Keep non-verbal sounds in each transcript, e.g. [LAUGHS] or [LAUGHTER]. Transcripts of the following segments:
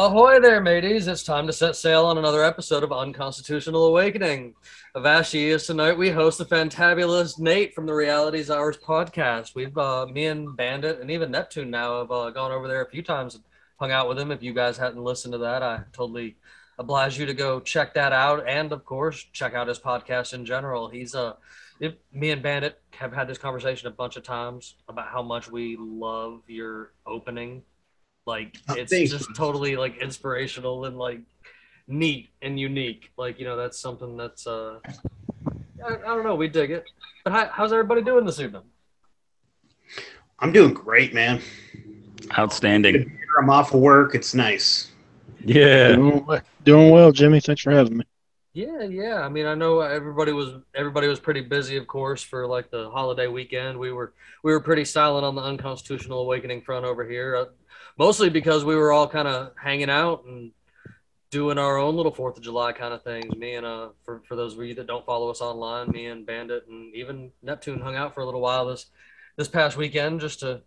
Ahoy there, mateys. It's time to set sail on another episode of Unconstitutional Awakening. Avashi is tonight. We host the fantabulous Nate from the Reality Czars podcast. We've, uh, me and Bandit and even Neptune now have uh, gone over there a few times and hung out with him. If you guys hadn't listened to that, I totally oblige you to go check that out. And of course, check out his podcast in general. He's, uh, it, me and Bandit have had this conversation a bunch of times about how much we love your opening like Oh, it's thank just you. totally like inspirational and like neat and unique. Like you know, that's something that's uh, I, I don't know, we dig it. But how, how's everybody doing this evening? I'm doing great, man. Outstanding. I'm off of work. It's nice. Yeah. Doing doing well, Jimmy. Thanks for having me. Yeah, yeah. I mean, I know everybody was everybody was pretty busy, of course, for like the holiday weekend. We were we were pretty silent on the unconstitutional awakening front over here, uh, mostly because we were all kind of hanging out and doing our own little Fourth of July kind of things. Me and uh, for for those of you that don't follow us online, me and Bandit and even Neptune hung out for a little while this this past weekend just to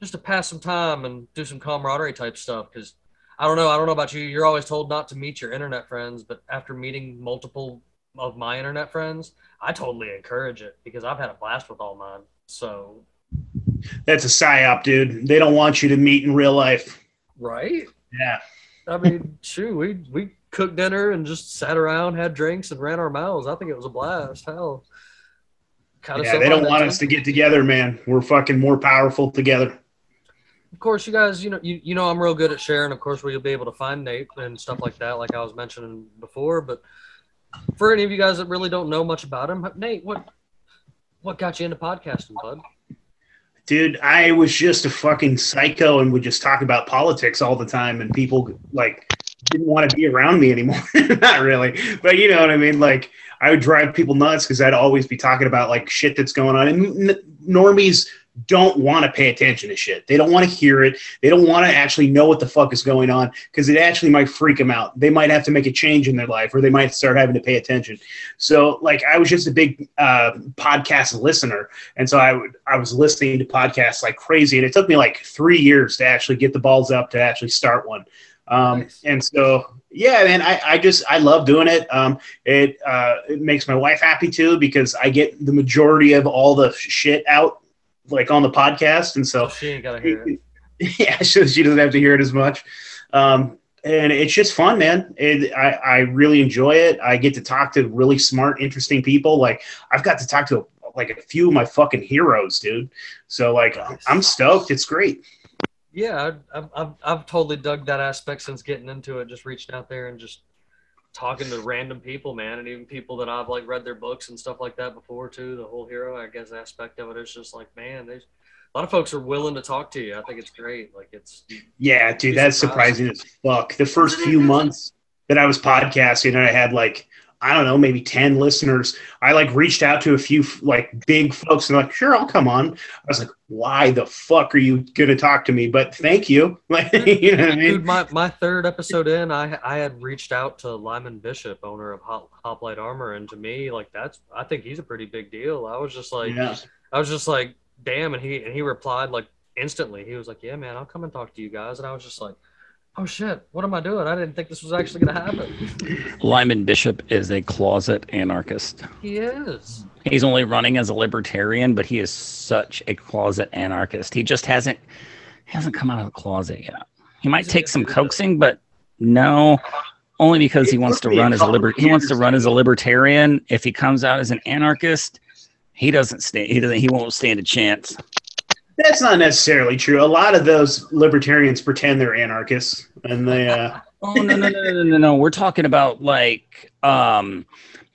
just to pass some time and do some camaraderie type stuff because I don't know. I don't know about you. You're always told not to meet your internet friends, but after meeting multiple of my internet friends, I totally encourage it because I've had a blast with all mine. So, That's a psyop, dude. They don't want you to meet in real life. right? Yeah. I mean, shoot, we we cooked dinner and just sat around, had drinks, and ran our mouths. I think it was a blast. Hell, kind of. Yeah, they don't want us to get together, man. We're fucking more powerful together. Of course, you guys, you know, you, you know, I'm real good at sharing. Of course, where you'll be able to find Nate and stuff like that, like I was mentioning before. But for any of you guys that really don't know much about him, Nate, what what got you into podcasting, bud? Dude, I was just a fucking psycho and would just talk about politics all the time, and people like didn't want to be around me anymore. [LAUGHS] Not really, but you know what I mean. Like I would drive people nuts because I'd always be talking about like shit that's going on, and normies don't want to pay attention to shit. They don't want to hear it. They don't want to actually know what the fuck is going on because it actually might freak them out. They might have to make a change in their life, or they might start having to pay attention. So, like, I was just a big uh, podcast listener, and so I would I was listening to podcasts like crazy, and it took me like three years to actually get the balls up to actually start one. Um, Nice. And so, yeah, man, I, I just I love doing it. Um, it uh, it makes my wife happy too because I get the majority of all the shit out like on the podcast, and so she ain't gotta hear it. [LAUGHS] yeah, so she doesn't have to hear it as much. Um, and it's just fun, man. It, I, I really enjoy it. I get to talk to really smart, interesting people. Like I've got to talk to like a few of my fucking heroes, dude. So like I'm stoked. It's great. Yeah, I've, I've I've totally dug that aspect since getting into it. Just reaching out there and just talking to random people, man, and even people that I've like read their books and stuff like that before too. The whole hero, I guess, aspect of it is just like, man, there's a lot of folks are willing to talk to you. I think it's great. Like it's Yeah, dude, that's surprising as fuck. The first few months that I was podcasting, and I had like I don't know, maybe ten listeners. I like reached out to a few like big folks, and like, "Sure, I'll come on." I was like, "Why the fuck are you gonna talk to me?" But thank you. [LAUGHS] Like, you know what I mean? dude. My my third episode in, I I had reached out to Lyman Bishop, owner of Hop, Hoplite Armor, and to me, like that's I think he's a pretty big deal. I was just like, yeah. I was just like, damn, and he and he replied like instantly. He was like, yeah, man, I'll come and talk to you guys, and I was just like, oh shit, what am I doing? I didn't think this was actually gonna happen. Lyman Bishop is a closet anarchist. He is. He's only running as a libertarian, but he is such a closet anarchist. He just hasn't he hasn't come out of the closet yet. He might take some coaxing, but no, only because he wants to run as a liber- he wants to run as a libertarian. If he comes out as an anarchist, he doesn't stand he doesn't he won't stand a chance. That's not necessarily true. A lot of those libertarians pretend they're anarchists, and they. Uh, [LAUGHS] Oh no no no no no no! We're talking about like um,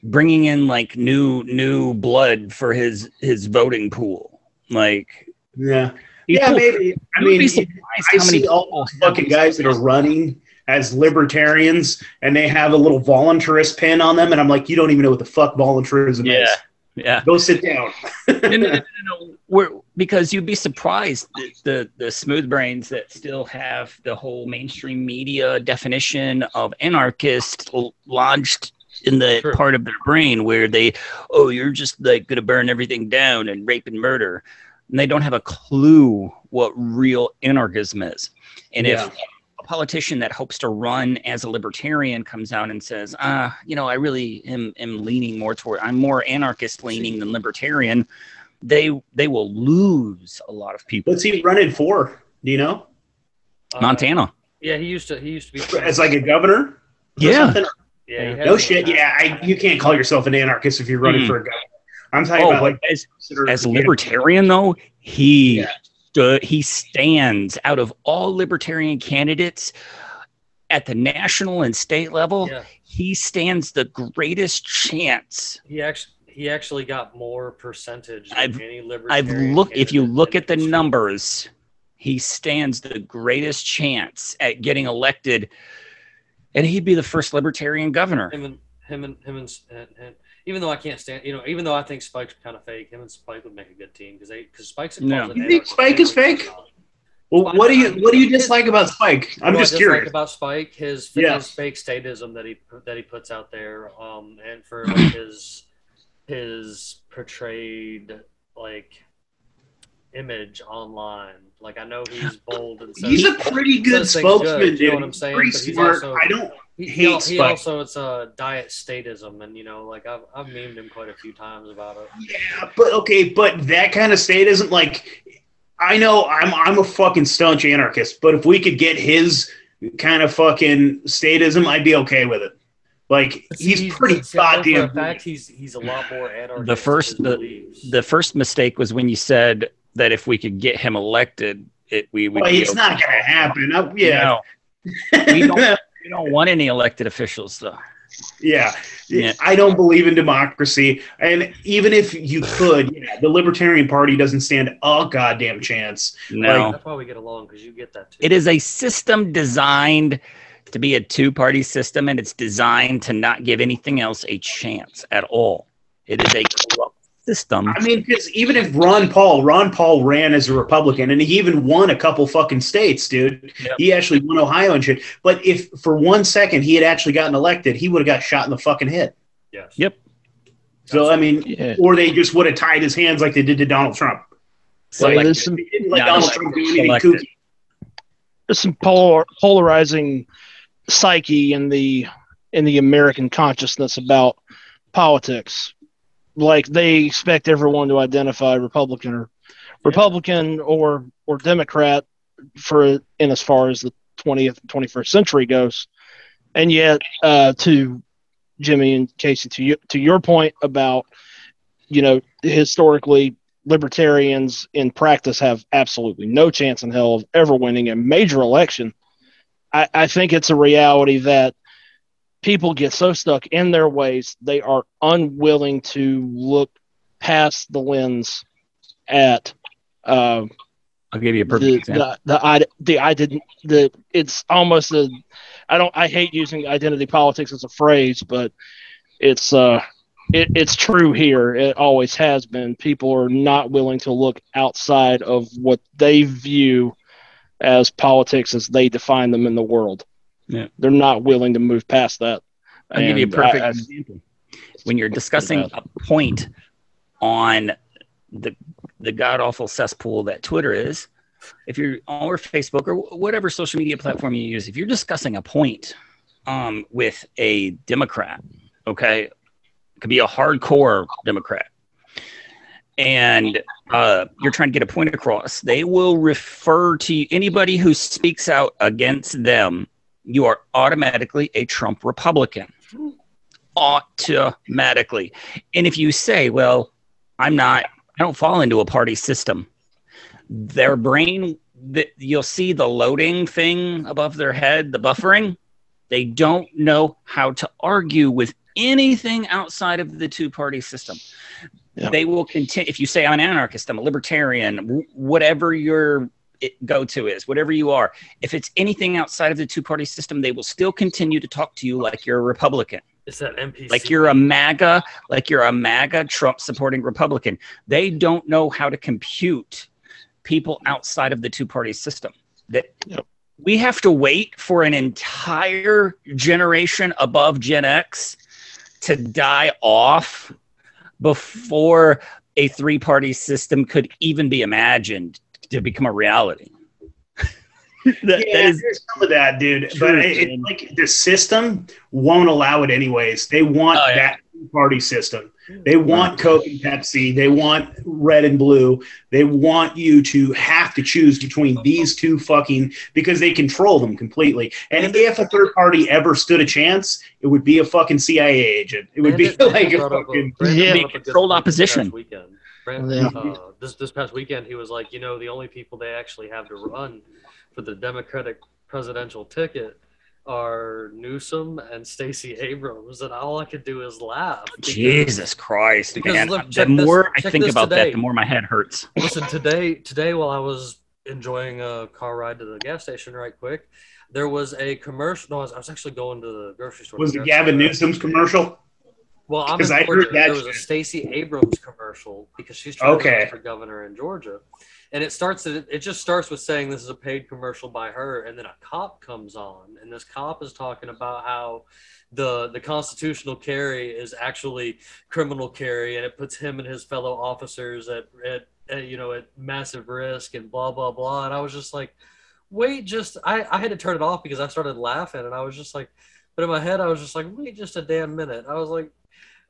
bringing in like new new blood for his his voting pool. Like Yeah. Yeah, maybe. I mean, I how many see all those fucking guys that are running as libertarians and they have a little voluntarist pin on them, and I'm like, you don't even know what the fuck voluntarism Yeah. is. Yeah. Go sit down. no, no, no, [LAUGHS] no. We're, because you'd be surprised the, the the smooth brains that still have the whole mainstream media definition of anarchist lodged in the True. part of their brain where they oh you're just like gonna burn everything down and rape and murder and they don't have a clue what real anarchism is and Yeah. if a politician that hopes to run as a libertarian comes out and says ah you know i really am, am leaning more toward i'm more anarchist leaning than libertarian they they will lose a lot of people What's he running for? Do you know? Uh, montana Yeah, he used to. He used to be. As like a governor? or Yeah. Yeah, he No has- shit. Yeah, I, you can't call yourself an anarchist if you're running Hmm. for a governor. I'm talking oh about like as, as libertarian though he Yeah. stood he stands out of all libertarian candidates at the national and state level Yeah, he stands the greatest chance he actually he actually got more percentage than I've- any I've libertarian. looked. If you look at the history. numbers, he stands the greatest chance at getting elected, and he'd be the first libertarian governor. him and him and him and, and, and even though I can't stand, you know, even though I think Spike's kind of fake, him and Spike would make a good team because they because Spike's a No. You think anarchist. Spike is fake? Well, what do you what do you dislike about Spike? I'm What do just dislike curious. about Spike. His Yeah. his fake statism that he that he puts out there, um, and for like his his portrayed like image online. Like I know he's [GASPS] bold and says, He's a pretty good things good, spokesman, you know what I'm saying? Pretty But he's smart. also- I don't. he, hate he, he also it's a diet statism, and you know, like I've I've memed him quite a few times about it. Yeah, but okay, but that kind of state isn't like. I know I'm I'm a fucking staunch anarchist, but if we could get his kind of fucking statism, I'd be okay with it. Like he's, pretty see, goddamn. For a fact, he's he's a lot more anarchist. The first- in the- The first mistake was when you said that if we could get him elected, it we would. Well, be it's okay. not gonna happen. I- yeah, No, we don't. [LAUGHS] we don't want any elected officials though. yeah. Yeah. I don't believe in democracy, and even if you could, yeah, the Libertarian Party doesn't stand a goddamn chance. No, that's why we get along because you get that too. it is a system designed to be a two-party system, and it's designed to not give anything else a chance at all. It is a corrupt system. I mean, because even if Ron Paul, Ron Paul ran as a Republican, and he even won a couple fucking states, dude. Yep. He actually won Ohio and shit. But if for one second he had actually gotten elected, he would have got shot in the fucking head. Yes. Yep. So I mean, Yeah. or they just would have tied his hands like they did to Donald Trump. Well, Like, there's some They didn't let Donald elected, Trump do anything kooky. there's some polar, polarizing psyche in the in the American consciousness about politics. Like they expect everyone to identify Republican or Republican or or Democrat for in as far as the 20th and 21st century goes. And yet uh to Jimmy and Casey to you, to your point about you know historically libertarians in practice have absolutely no chance in hell of ever winning a major election. I, I think it's a reality that people get so stuck in their ways they are unwilling to look past the lens at uh, I'll give you a perfect the, example. the the I the I didn't the it's almost a I don't I hate using identity politics as a phrase, but it's uh it, it's true here. It always has been. People are not willing to look outside of what they view as politics as they define them in the world. Yeah. They're not willing to move past that. I'll give you a perfect I- I- example. When you're discussing a point on the the god awful cesspool that Twitter is, if you're on or Facebook or whatever social media platform you use, if you're discussing a point um, with a Democrat, okay, it could be a hardcore Democrat, and uh, you're trying to get a point across, they will refer to anybody who speaks out against them. You are automatically a Trump Republican automatically. And if you say, well, I'm not, I don't fall into a party system, their brain, that you'll see the loading thing above their head, the buffering. They don't know how to argue with anything outside of the two party system. Yeah. They will continue. If you say I'm an anarchist, I'm a libertarian, w- whatever your go to is, whatever you are, if it's anything outside of the two party system, they will still continue to talk to you like you're a Republican It's that NPC. like you're a MAGA, like you're a MAGA Trump supporting Republican. They don't know how to compute people outside of the two party system. That Yep. we have to wait for an entire generation above Gen X to die off before a three party system could even be imagined to become a reality. [LAUGHS] that, yeah, that is there's some of that, dude. true, but it, it's like the system won't allow it anyways. They want Oh, yeah. that party system. They want Coke and Pepsi. They want red and blue. They want you to have to choose between these two fucking because they control them completely. And if a third party ever stood a chance, it would be a fucking CIA agent. It would be Brandon- [LAUGHS] like a Brandon brought up fucking. Brandon Yeah. brought up a good Controlled point this opposition. past Weekend. Brandon, uh, this this past weekend, he was like, you know, the only people they actually have to run for the Democratic presidential ticket are Newsom and Stacey Abrams, and all I could do is laugh. because- Jesus Christ, Because man. look, the check this- more I think about today. that, the more my head hurts. Listen, today today while I was enjoying a car ride to the gas station right quick, there was a commercial. No, I was, I was actually going to the grocery store. Was to it Gavin some- Newsom's commercial? Well, I'm 'Cause in I heard that There was a shit. Stacey Abrams commercial because she's trying to Okay. run for governor in Georgia, and it starts. It just starts with saying this is a paid commercial by her, and then a cop comes on, and this cop is talking about how the the constitutional carry is actually criminal carry, and it puts him and his fellow officers at at, at you know at massive risk, and blah blah blah. And I was just like, wait, just I I had to turn it off because I started laughing, and I was just like. But in my head, I was just like, wait just a damn minute. I was like,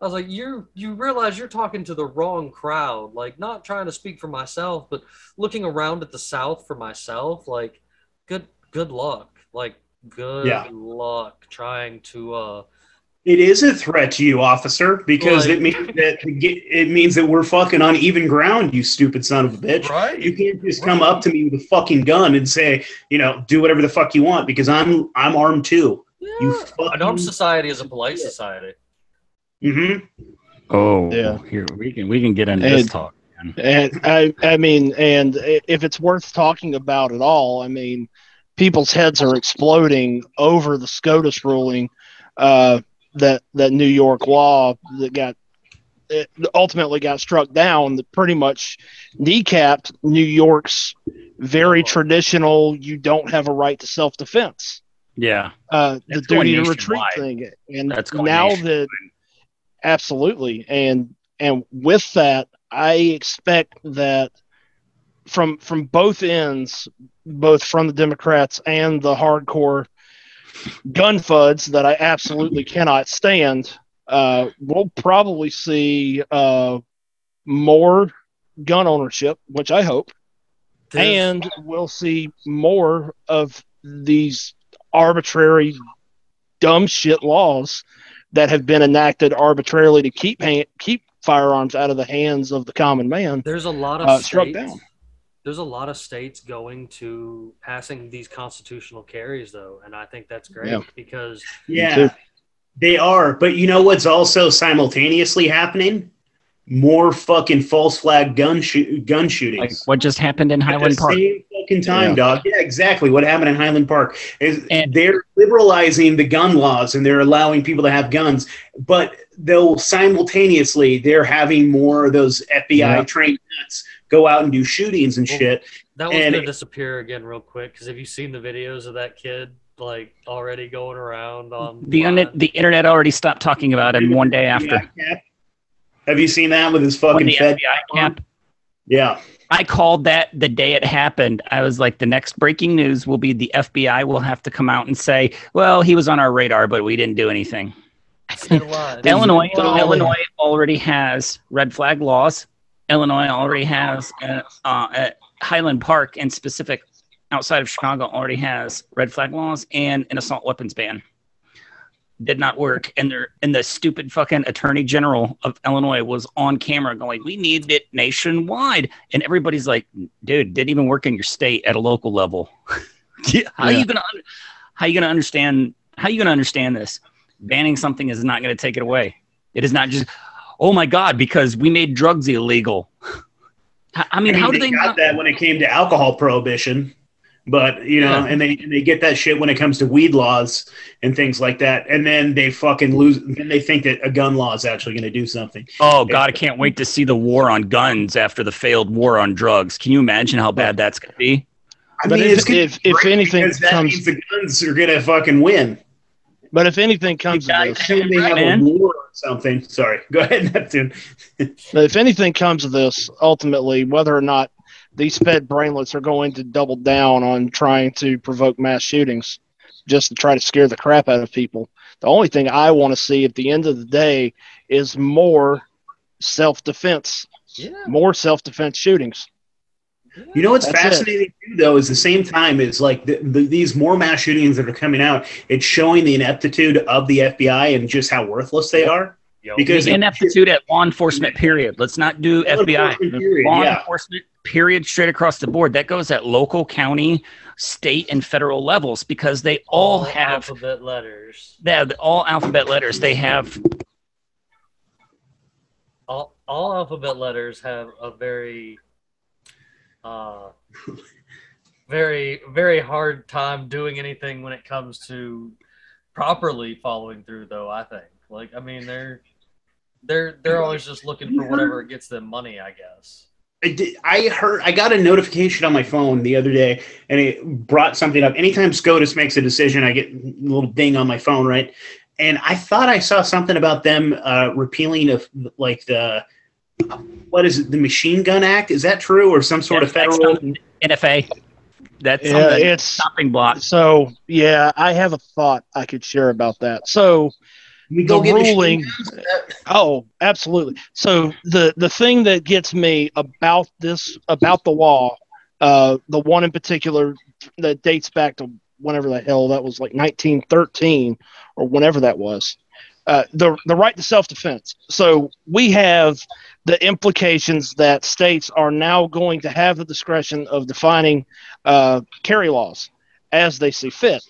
I was like, you you realize you're talking to the wrong crowd. Like, not trying to speak for myself, but looking around at the South for myself. Like, good good luck. Like, good Yeah. luck trying to. uh It is a threat to you, officer, because Like- it means that it means that we're fucking on even ground. You stupid son of a bitch. Right. You can't just come up to me with a fucking gun and say, you know, do whatever the fuck you want because I'm I'm armed too. You fucking- An armed society is a polite society. Hmm Oh, Yeah. Here we can we can get into this talk. man. And I, I mean, and if it's worth talking about at all, I mean, people's heads are exploding over the SCOTUS ruling, uh, that that New York law that got it ultimately got struck down that pretty much kneecapped New York's very traditional "you don't have a right to self defense." Yeah, uh, the duty to retreat nationwide. thing. And That's now nationwide. that absolutely, and and with that, I expect that from from both ends, both from the Democrats and the hardcore gun fuds that I absolutely cannot stand, uh, we'll probably see uh, more gun ownership, which I hope and we'll see more of these arbitrary dumb shit laws that have been enacted arbitrarily to keep ha- keep firearms out of the hands of the common man There's a lot of uh, struck states. down. There's a lot of states going to passing these constitutional carries, though, and I think that's great Yeah. because Yeah, they are. But you know what's also simultaneously happening? More fucking false flag gun shoot gun shootings. like what just happened in At the Highland Park. same fucking time, Yeah. dog. Yeah, exactly. What happened in Highland Park is And- they're liberalizing the gun laws and they're allowing people to have guns, but they'll simultaneously they're having more of those FBI Yeah. trained nuts go out and do shootings and Well, shit. that one's And- gonna disappear again real quick. Because have you seen the videos of that kid like already going around on The internet, the internet already stopped talking about him one day after. Have you seen that with his fucking the Fed? FBI cap. Yeah. I called that the day it happened. I was like, the next breaking news will be the FBI will have to come out and say, well, he was on our radar, but we didn't do anything. [LAUGHS] Illinois, Well- Illinois already has red flag laws. Illinois already has uh, uh, at Highland Park and specific, outside of Chicago, already has red flag laws and an assault weapons ban. Did not work, and and the stupid fucking attorney general of Illinois was on camera going, "We need it nationwide," and everybody's like, "Dude, didn't even work in your state at a local level. [LAUGHS] How are Yeah. you gonna how you gonna understand how are you going to understand this? Banning something is not going to take it away. It is not just, oh my God, because we made drugs illegal. [LAUGHS] I I mean, how do they got not? that when it came to alcohol prohibition? But you know, Yeah. and they and they get that shit when it comes to weed laws and things like that, and then they fucking lose. Then they think that a gun law is actually going to do something. Oh God, I can't wait to see the war on guns after the failed war on drugs. Can you imagine how bad that's going to be? I But mean, if- it's if- if anything because that comes- means the guns are going to fucking win. But if anything comes of this, they have Man. a war or something. Sorry, [LAUGHS] go ahead, Neptune. if anything comes of this, ultimately, whether or not these fed brainlets are going to double down on trying to provoke mass shootings just to try to scare the crap out of people, the only thing I want to see at the end of the day is more self defense, Yeah. more self defense shootings. You know what's That's it. fascinating too, though, is the same time is like the, the, these more mass shootings that are coming out. It's showing the ineptitude of the FBI and just how worthless they are. Yo, Because The ineptitude at law enforcement. Period. Let's not do FBI. Period, Law yeah. enforcement. Period. Straight across the board. That goes at local, county, state, and federal levels because they all have alphabet letters. they have all alphabet letters. They have All, all alphabet letters have a very, uh, very, very hard time doing anything when it comes to properly following through. Though I think, like, I mean, they're they're they're always just looking for whatever gets them money. I guess. I, did, I heard I got a notification on my phone the other day, and it brought something up. Anytime SCOTUS makes a decision, I get a little ding on my phone, right? And I thought I saw something about them uh, repealing of like the what is it, the Machine Gun Act? Is that true, or some sort of federal? NFA. That's Yeah, it's stopping block. so yeah. I have a thought I could share about that. So We go the ruling-? Oh, absolutely. So the the thing that gets me about this about the law, uh, the one in particular that dates back to whenever the hell that was, like 1913 or whenever that was, uh, the the right to self defense. So we have the implications that states are now going to have the discretion of defining uh, carry laws as they see fit.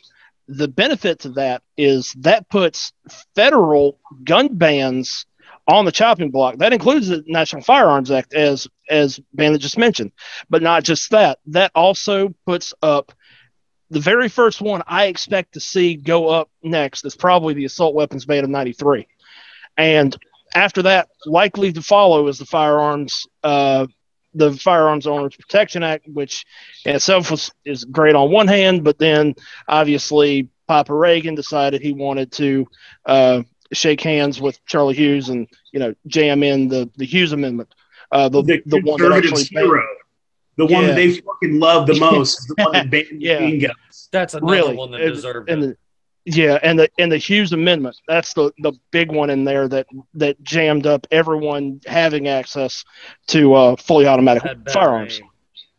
The benefit to that is that puts federal gun bans on the chopping block. That includes the National Firearms Act, as as Bandit just mentioned, but not just that. That also puts up the very first one I expect to see go up next is probably the assault weapons ban of '93, and after that, likely to follow is the firearms. Uh, the Firearms Owners Protection Act, which in itself was, is great on one hand, but then obviously Papa Reagan decided he wanted to uh, shake hands with Charlie Hughes and you know jam in the the Hughes Amendment, uh, the the the one that actually hero, the one Yeah. that they fucking love the [LAUGHS] most, the one that banned Yeah. machine guns. That's another really one that and- deserved and it. Yeah, and the and the Hughes Amendment that's the the big one in there that that jammed up everyone having access to uh, fully automatic firearms. aim.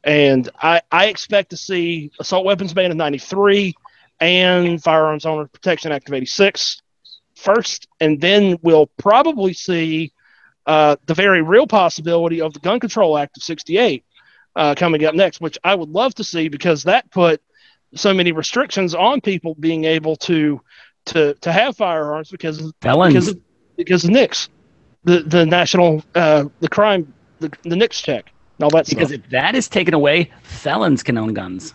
And I, I expect to see assault weapons ban of 93 and Firearms Owner Protection Act of 86 first. And then we'll probably see uh, the very real possibility of the Gun Control Act of 68 uh, coming up next, which I would love to see because that put so many restrictions on people being able to to to have firearms because of Felons. because of because of NICS, the the national uh, the crime the, the NICS check and all that because stuff. if that is taken away, felons can own guns.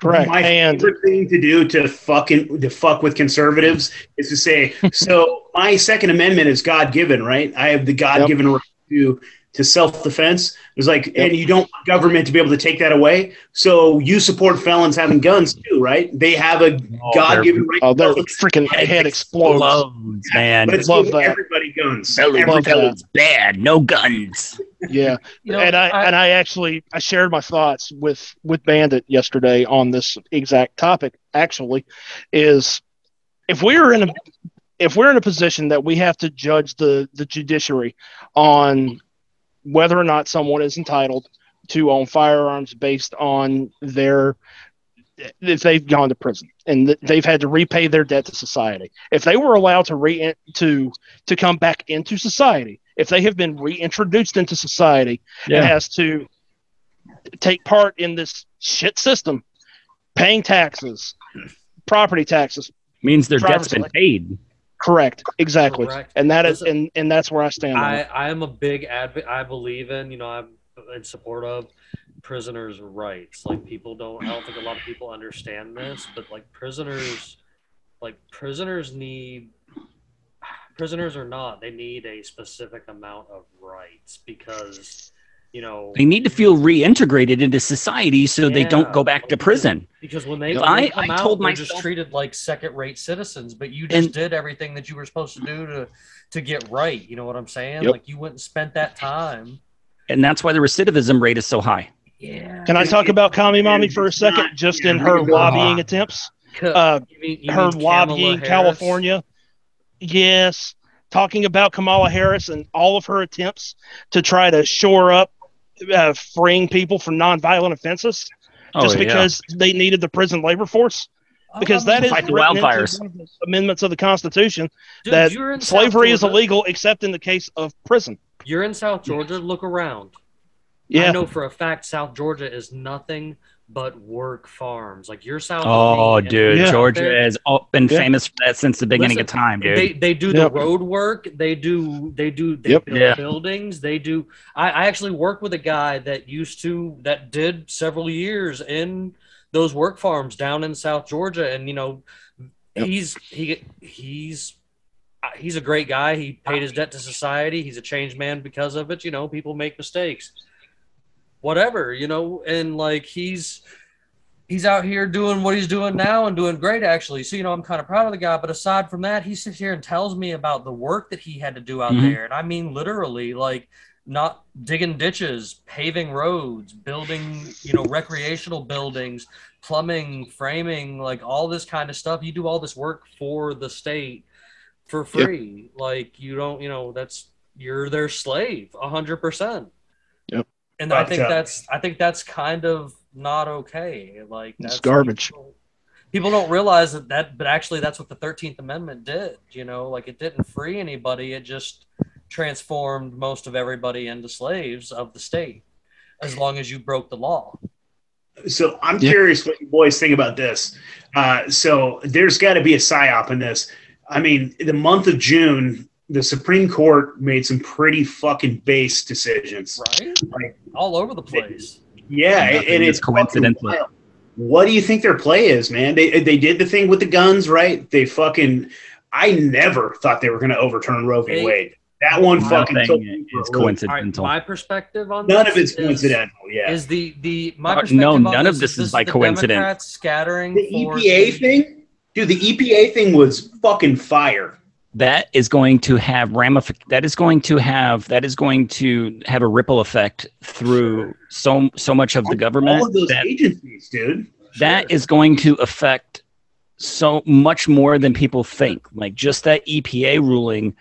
Correct. My and favorite thing to do to fucking to fuck with conservatives is to say, [LAUGHS] so my Second Amendment is God given, right? I have the God given right to to self defense. It's like, and you don't want government to be able to take that away. So you support felons having guns too, right? They have a oh, God given right. oh, to their freaking head explodes. Explodes, man. but it's Love that. everybody guns. Felons, Love bad. No guns. Yeah, [LAUGHS] You know, and I, I- and I actually I shared my thoughts with with Bandit yesterday on this exact topic. Actually, is if we're in a if we're in a position that we have to judge the the judiciary on whether or not someone is entitled to own firearms based on their if they've gone to prison and th- they've had to repay their debt to society if they were allowed to re to to come back into society if they have been reintroduced into society Yeah. and has to take part in this shit system paying taxes property taxes Means their debt's been paid. Correct. Exactly. Correct. And that is Listen, and and that's where I stand I. I am a big advocate. I believe in you know I'm in support of prisoners' rights. Like people don't. I don't think a lot of people understand this, but like prisoners, like prisoners need prisoners or not, they need a specific amount of rights because you know They need to feel reintegrated into society so they don't go back to prison. because when they, when know, they I- come I out, told they're just treated like second-rate citizens. But you just And- did everything that you were supposed to do to to get right. You know what I'm saying? Yep. Like you went and spent that time. And that's why the recidivism rate is so high. Yeah. Can I talk about Kami Mommy for a second? not- Just in her lobbying on. attempts. Uh, you mean, you her lobbying California. Yes, talking about Kamala Harris and all of her attempts to try to shore up uh, freeing people from nonviolent offenses, Oh, just yeah. because they needed the prison labor force. Because that is Fight the wildfires. one of the amendments of the Constitution Dude, that you're in South slavery is illegal except in the case of prison. You're in South Georgia. Look around. Yeah. I know for a fact South Georgia is nothing but work farms. Like you're South. Oh, of dude, Yeah. Georgia there- has been Yeah. famous for that since the beginning Listen, of time, dude. They they do Yep. the road work. They do they do they Yep. build Yeah. buildings. They do. I, I actually work with a guy that used to that did several years in those work farms down in South Georgia, and you know, Yep. he's he he's uh, he's a great guy. He paid his debt to society. He's a changed man because of it. You know, people make mistakes. Whatever, you know, and like he's he's out here doing what he's doing now and doing great actually. So you know, I'm kind of proud of the guy. But aside from that, he sits here and tells me about the work that he had to do out Mhm. there, and I mean literally, like not digging ditches, paving roads, building you know recreational buildings, plumbing, framing, like all this kind of stuff. You do all this work for the state for free. Like you don't, you know, that's you're their slave, a hundred percent. Yep. And I think that's I think that's kind of not okay. Like It's that's garbage. People, people don't realize that that, but actually that's what the Thirteenth Amendment did. You know, like it didn't free anybody; it just transformed most of everybody into slaves of the state, as long as you broke the law. So I'm Yeah. curious what you boys think about this. Uh, so there's got to be a psyop in this. I mean, the month of June, the Supreme Court made some pretty fucking base decisions. Right? Right. All over the place. Yeah, Nothing and it's coincidental. wild. What do you think their play is, man? They they did the thing with the guns, right? They fucking. I never thought they were going to overturn Roe v. They- Wade. That one fucking Nothing me is loop. All right, coincidental. my perspective on that. None this of it's is- coincidental. Yeah, Is the the my Uh, perspective no, on none of is this is by the coincidence. Democrats scattering the EPA the- thing, dude. The EPA thing was fucking fire. That is going to have ramific that is going to have that is going to have a ripple effect through so so much of the government All of those that agencies, dude. that is going to affect so much more than people think like just that epa ruling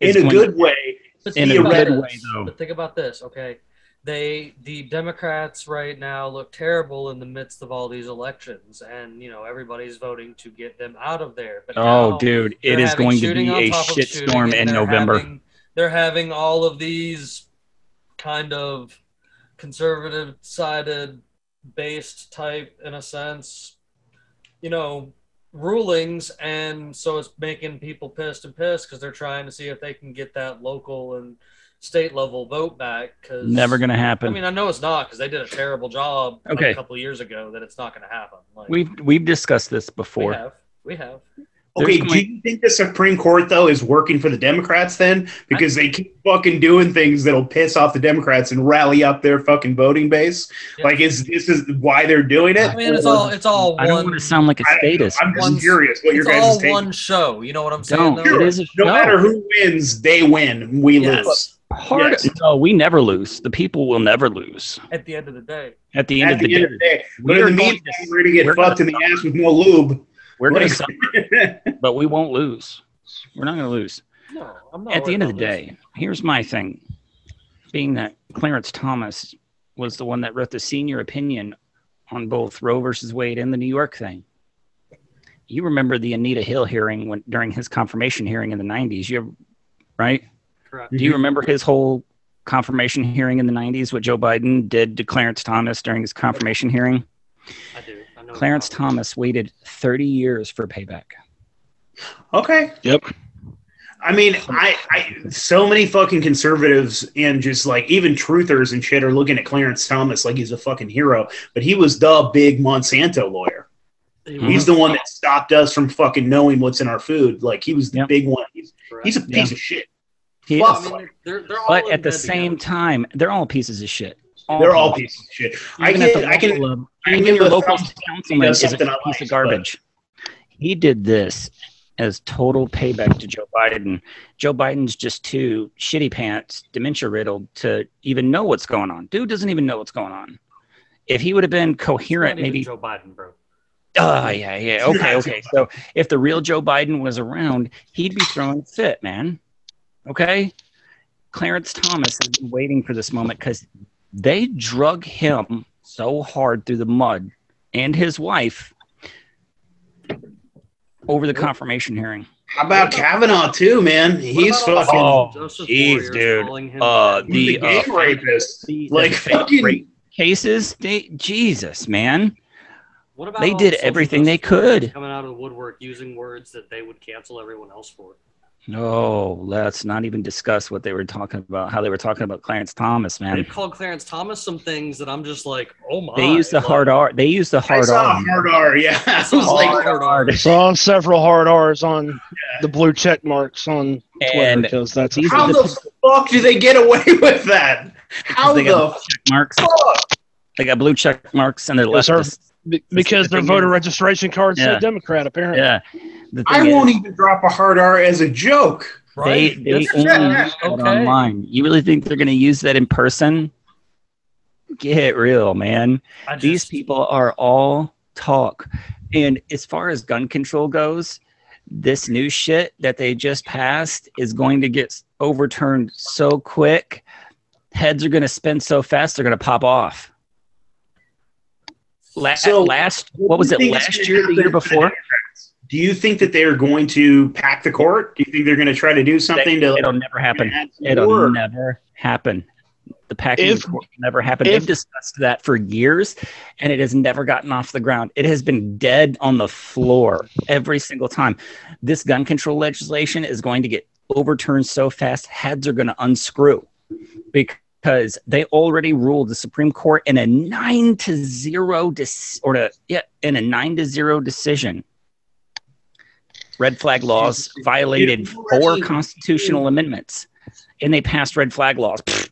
is In a going good way. In a about good way, though. But think about this, okay? They the Democrats right now look terrible in the midst of all these elections, and you know everybody's voting to get them out of there. But oh dude it is going to be a shitstorm in november having- they're having all of these kind of conservative sided based type in a sense you know rulings and so it's making people pissed and pissed because they're trying to see if they can get that local and state level vote back because never gonna happen. i mean i know it's not because they did a terrible job like, Okay. a couple of years ago that it's not going to happen like, we've we've discussed this we before have we have Okay, do you think the Supreme Court though is working for the Democrats then? Because they keep fucking doing things that'll piss off the Democrats and rally up their fucking voting base. Yeah. Like, is this is why they're doing it? i mean it's all it's all i don't one want to sound like a don't statist I'm just curious what your it's guys' all take. one show you know what i'm saying don't though? it is a no matter who wins, they win. We Yes. lose. Hard, Yes. no we never lose the people will never lose at the end of the day at the end At of the the end day of the day, but in the meantime, to- we're gonna get we're fucked in gonna- the ass with more lube. we're gonna Like- suffer, but we won't lose we're not gonna lose no i'm not at the end of the about this. day, here's my thing. Being that Clarence Thomas was the one that wrote the senior opinion on both Roe versus Wade and the New York thing. You remember the Anita Hill hearing when during his confirmation hearing in the 90s. You ever, right? Correct Do you mm-hmm. remember his whole confirmation hearing in the 90s what Joe Biden did to Clarence Thomas during his confirmation hearing? i do I know Clarence. Thomas waited 30 years for payback. Okay. Yep. I mean, I, I so many fucking conservatives and just like even truthers and shit are looking at Clarence Thomas like he's a fucking hero, but he was the big Monsanto lawyer. He He's the one that stopped us from fucking knowing what's in our food. Like he was the Yep. big one. He's, he's a piece of shit. He Well, is. I mean, they're, they're all But at the same together. time, they're all pieces of shit. They're all pieces. pieces of shit. I Even can, the I can, local I can even give your a local councilman is a piece like, of garbage. He did this as total payback to Joe Biden. Joe Biden's just too shitty pants, dementia riddled to even know what's going on. Dude doesn't even know what's going on. If he would have been coherent, maybe. Joe Biden, bro. Oh yeah, yeah. Okay, okay. So if the real Joe Biden was around, he'd be throwing fit, man. Okay. Clarence Thomas has been waiting for this moment because they drug him so hard through the mud and his wife over the confirmation hearing. How about Kavanaugh too, man? He's about all the fucking Oh, Justice jeez, dude. him Uh, bad? he's the, a gang uh, rapist. The, Like the fucking rape cases, they Jesus, man. What about they did everything they could. coming out of the woodwork using words that they would cancel everyone else for. No, let's not even discuss what they were talking about. How they were talking about Clarence Thomas, man. They've called Clarence Thomas some things that I'm just like, oh my. They used the like, hard R. They used the I hard saw R. a hard R. Yeah, [LAUGHS] I was saw like, hard R. Saw several hard R's on the blue check marks on Twitter And because that's how are the fuck do they get away [LAUGHS] with that? How they the got check marks. They got blue check marks and they're Yes, leftists. be- because their voter registration card Yeah. said Democrat. Apparently, Yeah. The I thing won't even drop a hard R as a joke. They, Right? they That's- only use that okay. online. You really think they're going to use that in person? Get real, man. I These people are all talk. And as far as gun control goes, this new shit that they just passed is going to get overturned so quick. Heads are going to spin so fast, they're going to pop off. La- So, last, what was it, you think is last year, the year to the before? Democrats? Do you think that they are going to pack the court? Do you think they're going to try to do something to? It'll never happen. It'll more? never happen. The packing If- of court will never happen. if- They've discussed that for years, and it has never gotten off the ground. It has been dead on the floor every single time. This gun control legislation is going to get overturned so fast, heads are going to unscrew because they already ruled the Supreme Court in a nine to zero dis- or to, yeah, in a nine to zero decision. Red flag laws violated four constitutional amendments, and they passed red flag laws. Pfft,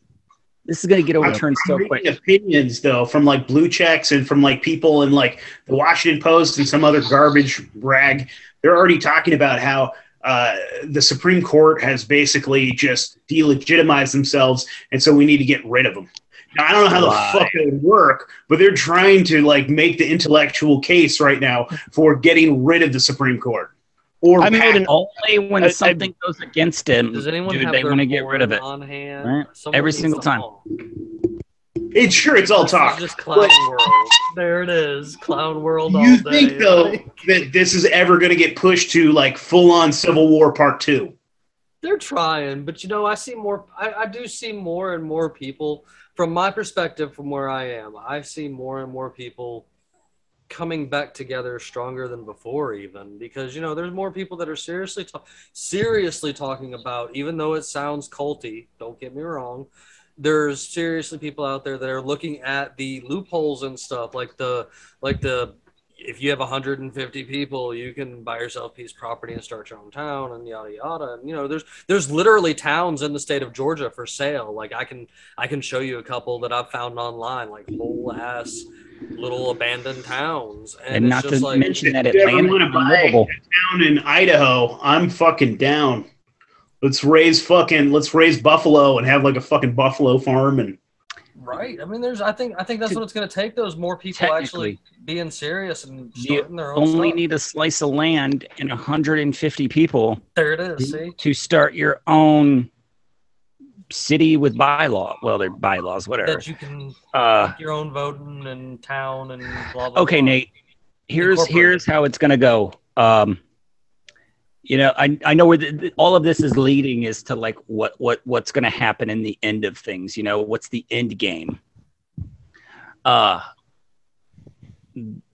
this is going to get overturned I'm so quick. Opinions though from like blue checks and from like people in like the Washington Post and some other garbage rag. They're already talking about how uh, the Supreme Court has basically just delegitimized themselves, and so we need to get rid of them. Now I don't know how the fuck that would work, but they're trying to like make the intellectual case right now for getting rid of the Supreme Court. Or I made pack- an Only when I- I- something goes against him, Does anyone dude, have they want to get rid of it. on hand? Right? Every single time. honk. it's sure it's all This talk. just clown world. There it is, clown world. Do all you day. think though that this is ever going to get pushed to like full on Civil War Part Two? they're trying, but you know, I see more. I, I do see more and more people. From my perspective, from where I am, I see more and more people coming back together stronger than before even because you know there's more people that are seriously ta- seriously talking about even though it sounds culty don't get me wrong there's seriously people out there that are looking at the loopholes and stuff like the like the if you have 150 people you can buy yourself a piece of property and start your own town and yada yada. And you know there's there's literally towns in the state of georgia for sale. Like i can i can show you a couple that i've found online like whole ass little abandoned towns and, and it's not to just like mention that If you ever Atlanta wanna is buy unlivable. Down in Idaho, I'm fucking down. Let's raise fucking let's raise buffalo and have like a fucking buffalo farm and right i mean there's i think i think that's what it's going to take those more people actually being serious and You starting their own only stuff. need a slice of land and 150 people there it is see to start your own city with bylaw. Well, they're bylaws, whatever. that you can Uh, your own voting and town and blah blah. okay, blah. Nate. Here's here's how it's gonna go. Um, you know, I I know where the, the- all of this is leading is to like what what what's gonna happen in the end of things. You know, what's the end game? Uh,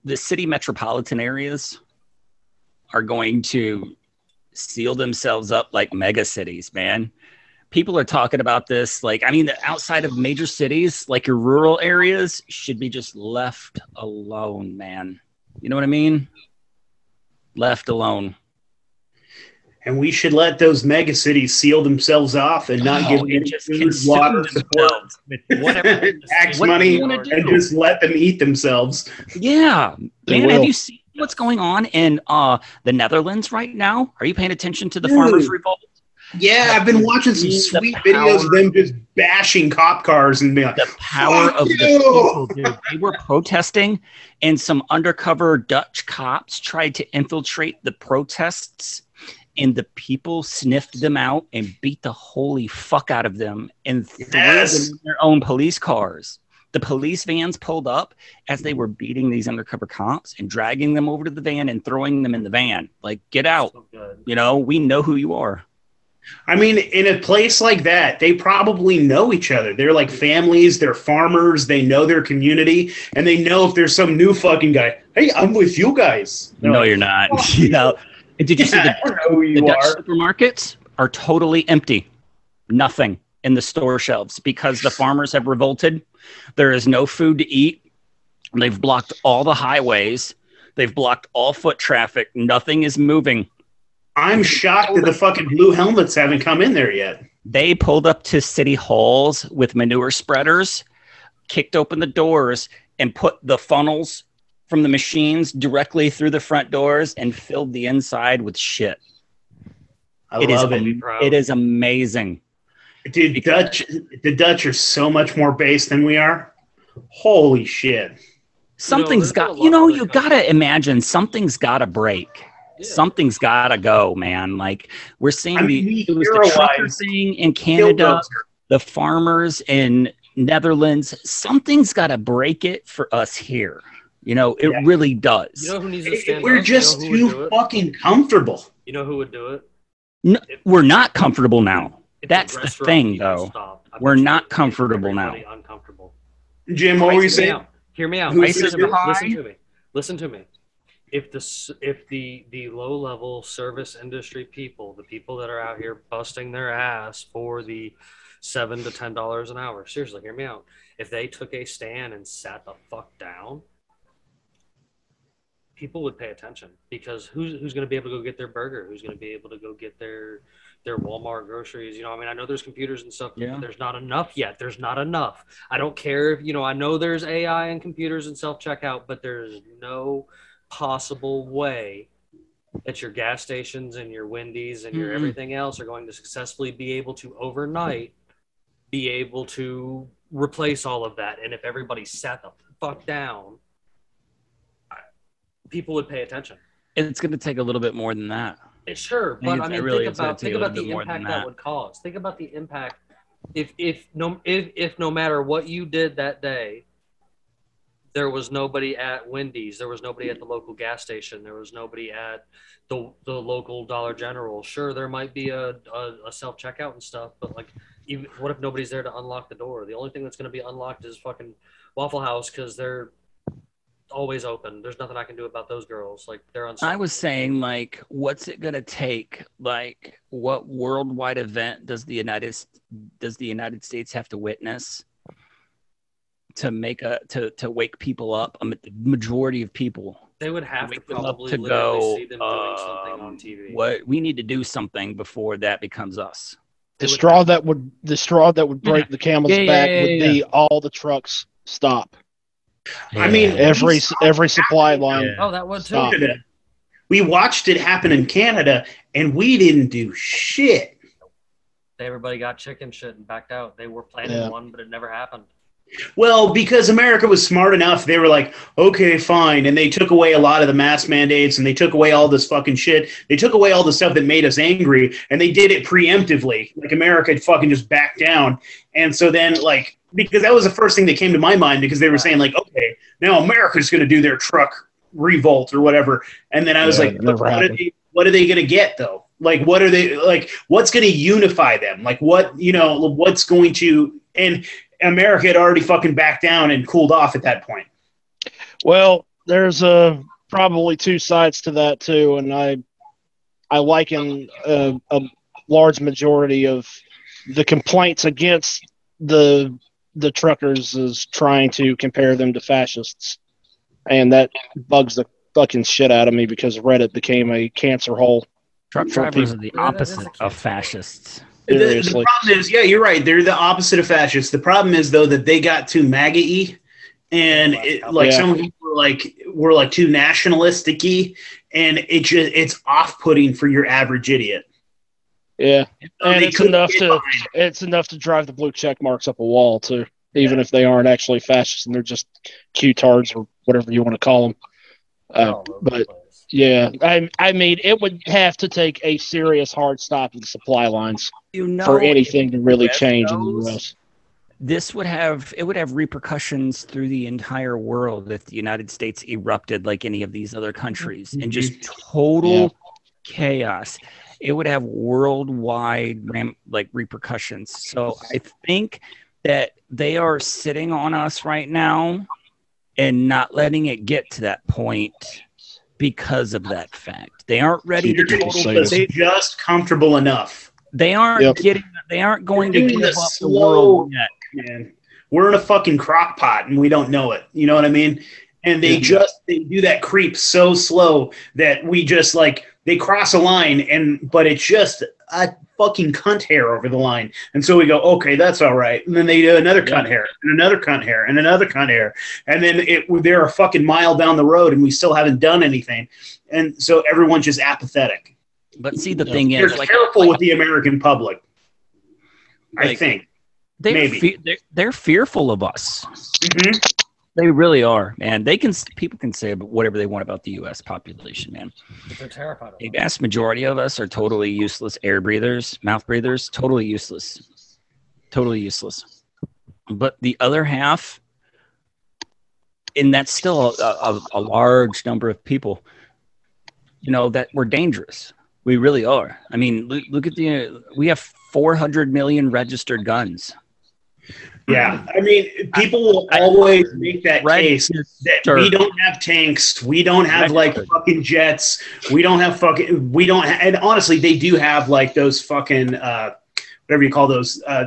the city metropolitan areas are going to seal themselves up like mega cities, man. People are talking about this. Like, I mean, the outside of major cities, like your rural areas, should be just left alone, man. You know what I mean? Left alone. And we should let those mega cities seal themselves off and not Oh, give them just food, water, support, whatever tax what money, you wanna do? and just let them eat themselves. Yeah, They man. Have you seen what's going on in uh the Netherlands right now? Are you paying attention to the Dude. farmers' revolt? Yeah, I've been watching some sweet power- videos of them just bashing cop cars and being like, The power Fuck of the people, dude. They were protesting, and some undercover Dutch cops tried to infiltrate the protests, and the people sniffed them out and beat the holy fuck out of them and threw Yes. them in their own police cars. The police vans pulled up as they were beating these undercover cops and dragging them over to the van and throwing them in the van. Like, get out. So. You know, we know who you are. I mean, in a place like that, they probably know each other. They're like families, they're farmers, they know their community, and they know if there's some new fucking guy, hey, I'm with you guys. They're no, like, you're not. "Fuck [LAUGHS] you know, did you see the I don't know who the Dutch are. supermarkets are totally empty. Nothing in the store shelves because the farmers have revolted. There is no food to eat. They've blocked all the highways. They've blocked all foot traffic. Nothing is moving. I'm shocked that the fucking blue helmets haven't come in there yet. They pulled up to city halls with manure spreaders, kicked open the doors, and put the funnels from the machines directly through the front doors and filled the inside with shit. I It is love it. it is amazing. Dude, Dutch the Dutch are so much more base than we are. Holy shit. something's there's got you know you gotta imagine something's gotta break Yeah. something's gotta go man like we're seeing I mean, the, we it was the trucker thing in canada the farmers in netherlands something's gotta break it for us here you know it Yeah. really does You know who needs to stand We're up? just you know too fucking comfortable. You know who would do it? No, we're not comfortable now That's the restaurant thing, though. stopped, We're not it would make comfortable now. Uncomfortable. Jim, what were you Hear me saying? out. Hear me out. Who's Listen, Prices to me. are high. Listen to me. Listen to me. If the if the the low level service industry people, the people that are out here busting their ass for the seven to ten dollars an hour, seriously, hear me out. If they took a stand and sat the fuck down, people would pay attention because who's who's going to be able to go get their burger? Who's going to be able to go get their their Walmart groceries? You know, I mean, I know there's computers and stuff. Yeah. But there's not enough yet. There's not enough. I don't care if you know. I know there's AI and computers and self checkout, but there's no possible way that your gas stations and your Wendy's and your Mm-mm. everything else are going to successfully be able to overnight be able to replace all of that. And if everybody sat the fuck down, people would pay attention. it's going to take a little bit more than that Sure, but it's- I mean, really think about think about the bit more than impact that. that. would cause. Think about the impact if if no if if no matter what you did that day, there was nobody at Wendy's, there was nobody at the local gas station, there was nobody at the the local Dollar General. Sure, there might be a a, a self checkout and stuff, but like, even what if nobody's there to unlock the door? The only thing that's going to be unlocked is fucking Waffle House because they're always open. There's nothing I can do about those girls. Like they're on. I was saying, like, what's it gonna take? Like, what worldwide event does the United does the United States have to witness to make a to to wake people up? I mean, the majority of people They would have to wake them up probably to literally go. see them doing something on um, TV. What we need to do something before that becomes us. The would straw have- that would the straw that would break the camel's Yeah, yeah, back yeah, would yeah. be all the trucks stop. I mean, Every every supply line. Yeah. Oh, that was too. Stop. Canada. We watched it happen in Canada, and we didn't do shit. Everybody got chicken shit and backed out. They were planning Yeah. one, but it never happened. Well, because America was smart enough, they were like, okay, fine. And they took away a lot of the mask mandates and they took away all this fucking shit. They took away all the stuff that made us angry and they did it preemptively. Like America had fucking just backed down. And so then, like, because that was the first thing that came to my mind because they were saying, like, okay, now America's going to do their truck revolt or whatever. And then I was Yeah, like, what are, they, what are they going to get though? Like, what are they like? What's going to unify them? Like, what, you know, what's going to, and America had already fucking backed down and cooled off at that point. Well, there's uh, probably two sides to that too, and I I liken uh, a large majority of the complaints against the the truckers is trying to compare them to fascists, and that bugs the fucking shit out of me because Reddit became a cancer hole. Truck drivers are the Yeah, that is opposite of fascists. The, the problem is, yeah, you're right. They're the opposite of fascists. The problem is though that they got too MAGA-y, and it, like Yeah. some people were like were like too nationalistic-y, and it just it's off-putting for your average idiot. Yeah, So and it's enough to behind it's enough to drive the blue check marks up a wall too, even if they aren't actually fascists and they're just Q-tards or whatever you want to call them. Uh, All over the but place. Yeah, I I mean it would have to take a serious hard stop of the supply lines You know, for anything to really change in the U.S. this would have it would have repercussions through the entire world if the United States erupted like any of these other countries and mm-hmm. just total Yeah. chaos. It would have worldwide ram- like repercussions. So I think that they are sitting on us right now and not letting it get to that point because of that fact. They aren't ready to You're gonna total us they, just comfortable enough, they aren't Yep. getting they aren't going to They're give doing up the the slow- world yet. man. We're in a fucking crock pot, and we don't know it. You know what I mean? And they Yeah. just they do that creep so slow that we just like they cross a line, and but it's just a fucking cunt hair over the line, and so we go, okay, that's all right. And then they do another cunt hair, and another cunt hair, and another cunt hair, and then it they're a fucking mile down the road, and we still haven't done anything, and so everyone's just apathetic. But see, the Yeah. thing They're is, like, careful like, with the American public. I think. they're, maybe. fe- they're they're fearful of us. Mhm. They really are, man. They can people can say whatever they want about the U.S. population, man. But they're terrified of The vast majority of us are totally useless air breathers, mouth breathers, totally useless, totally useless. But the other half, and that's still a, a, a large number of people, you know, that we're dangerous. We really are. I mean, look, look at the we have 400 million registered guns. Yeah, I mean, people will I- always make that case that we don't have tanks, we don't have like Registered. fucking jets, we don't have fucking, we don't, ha- and honestly, they do have like those fucking, uh, whatever you call those, uh,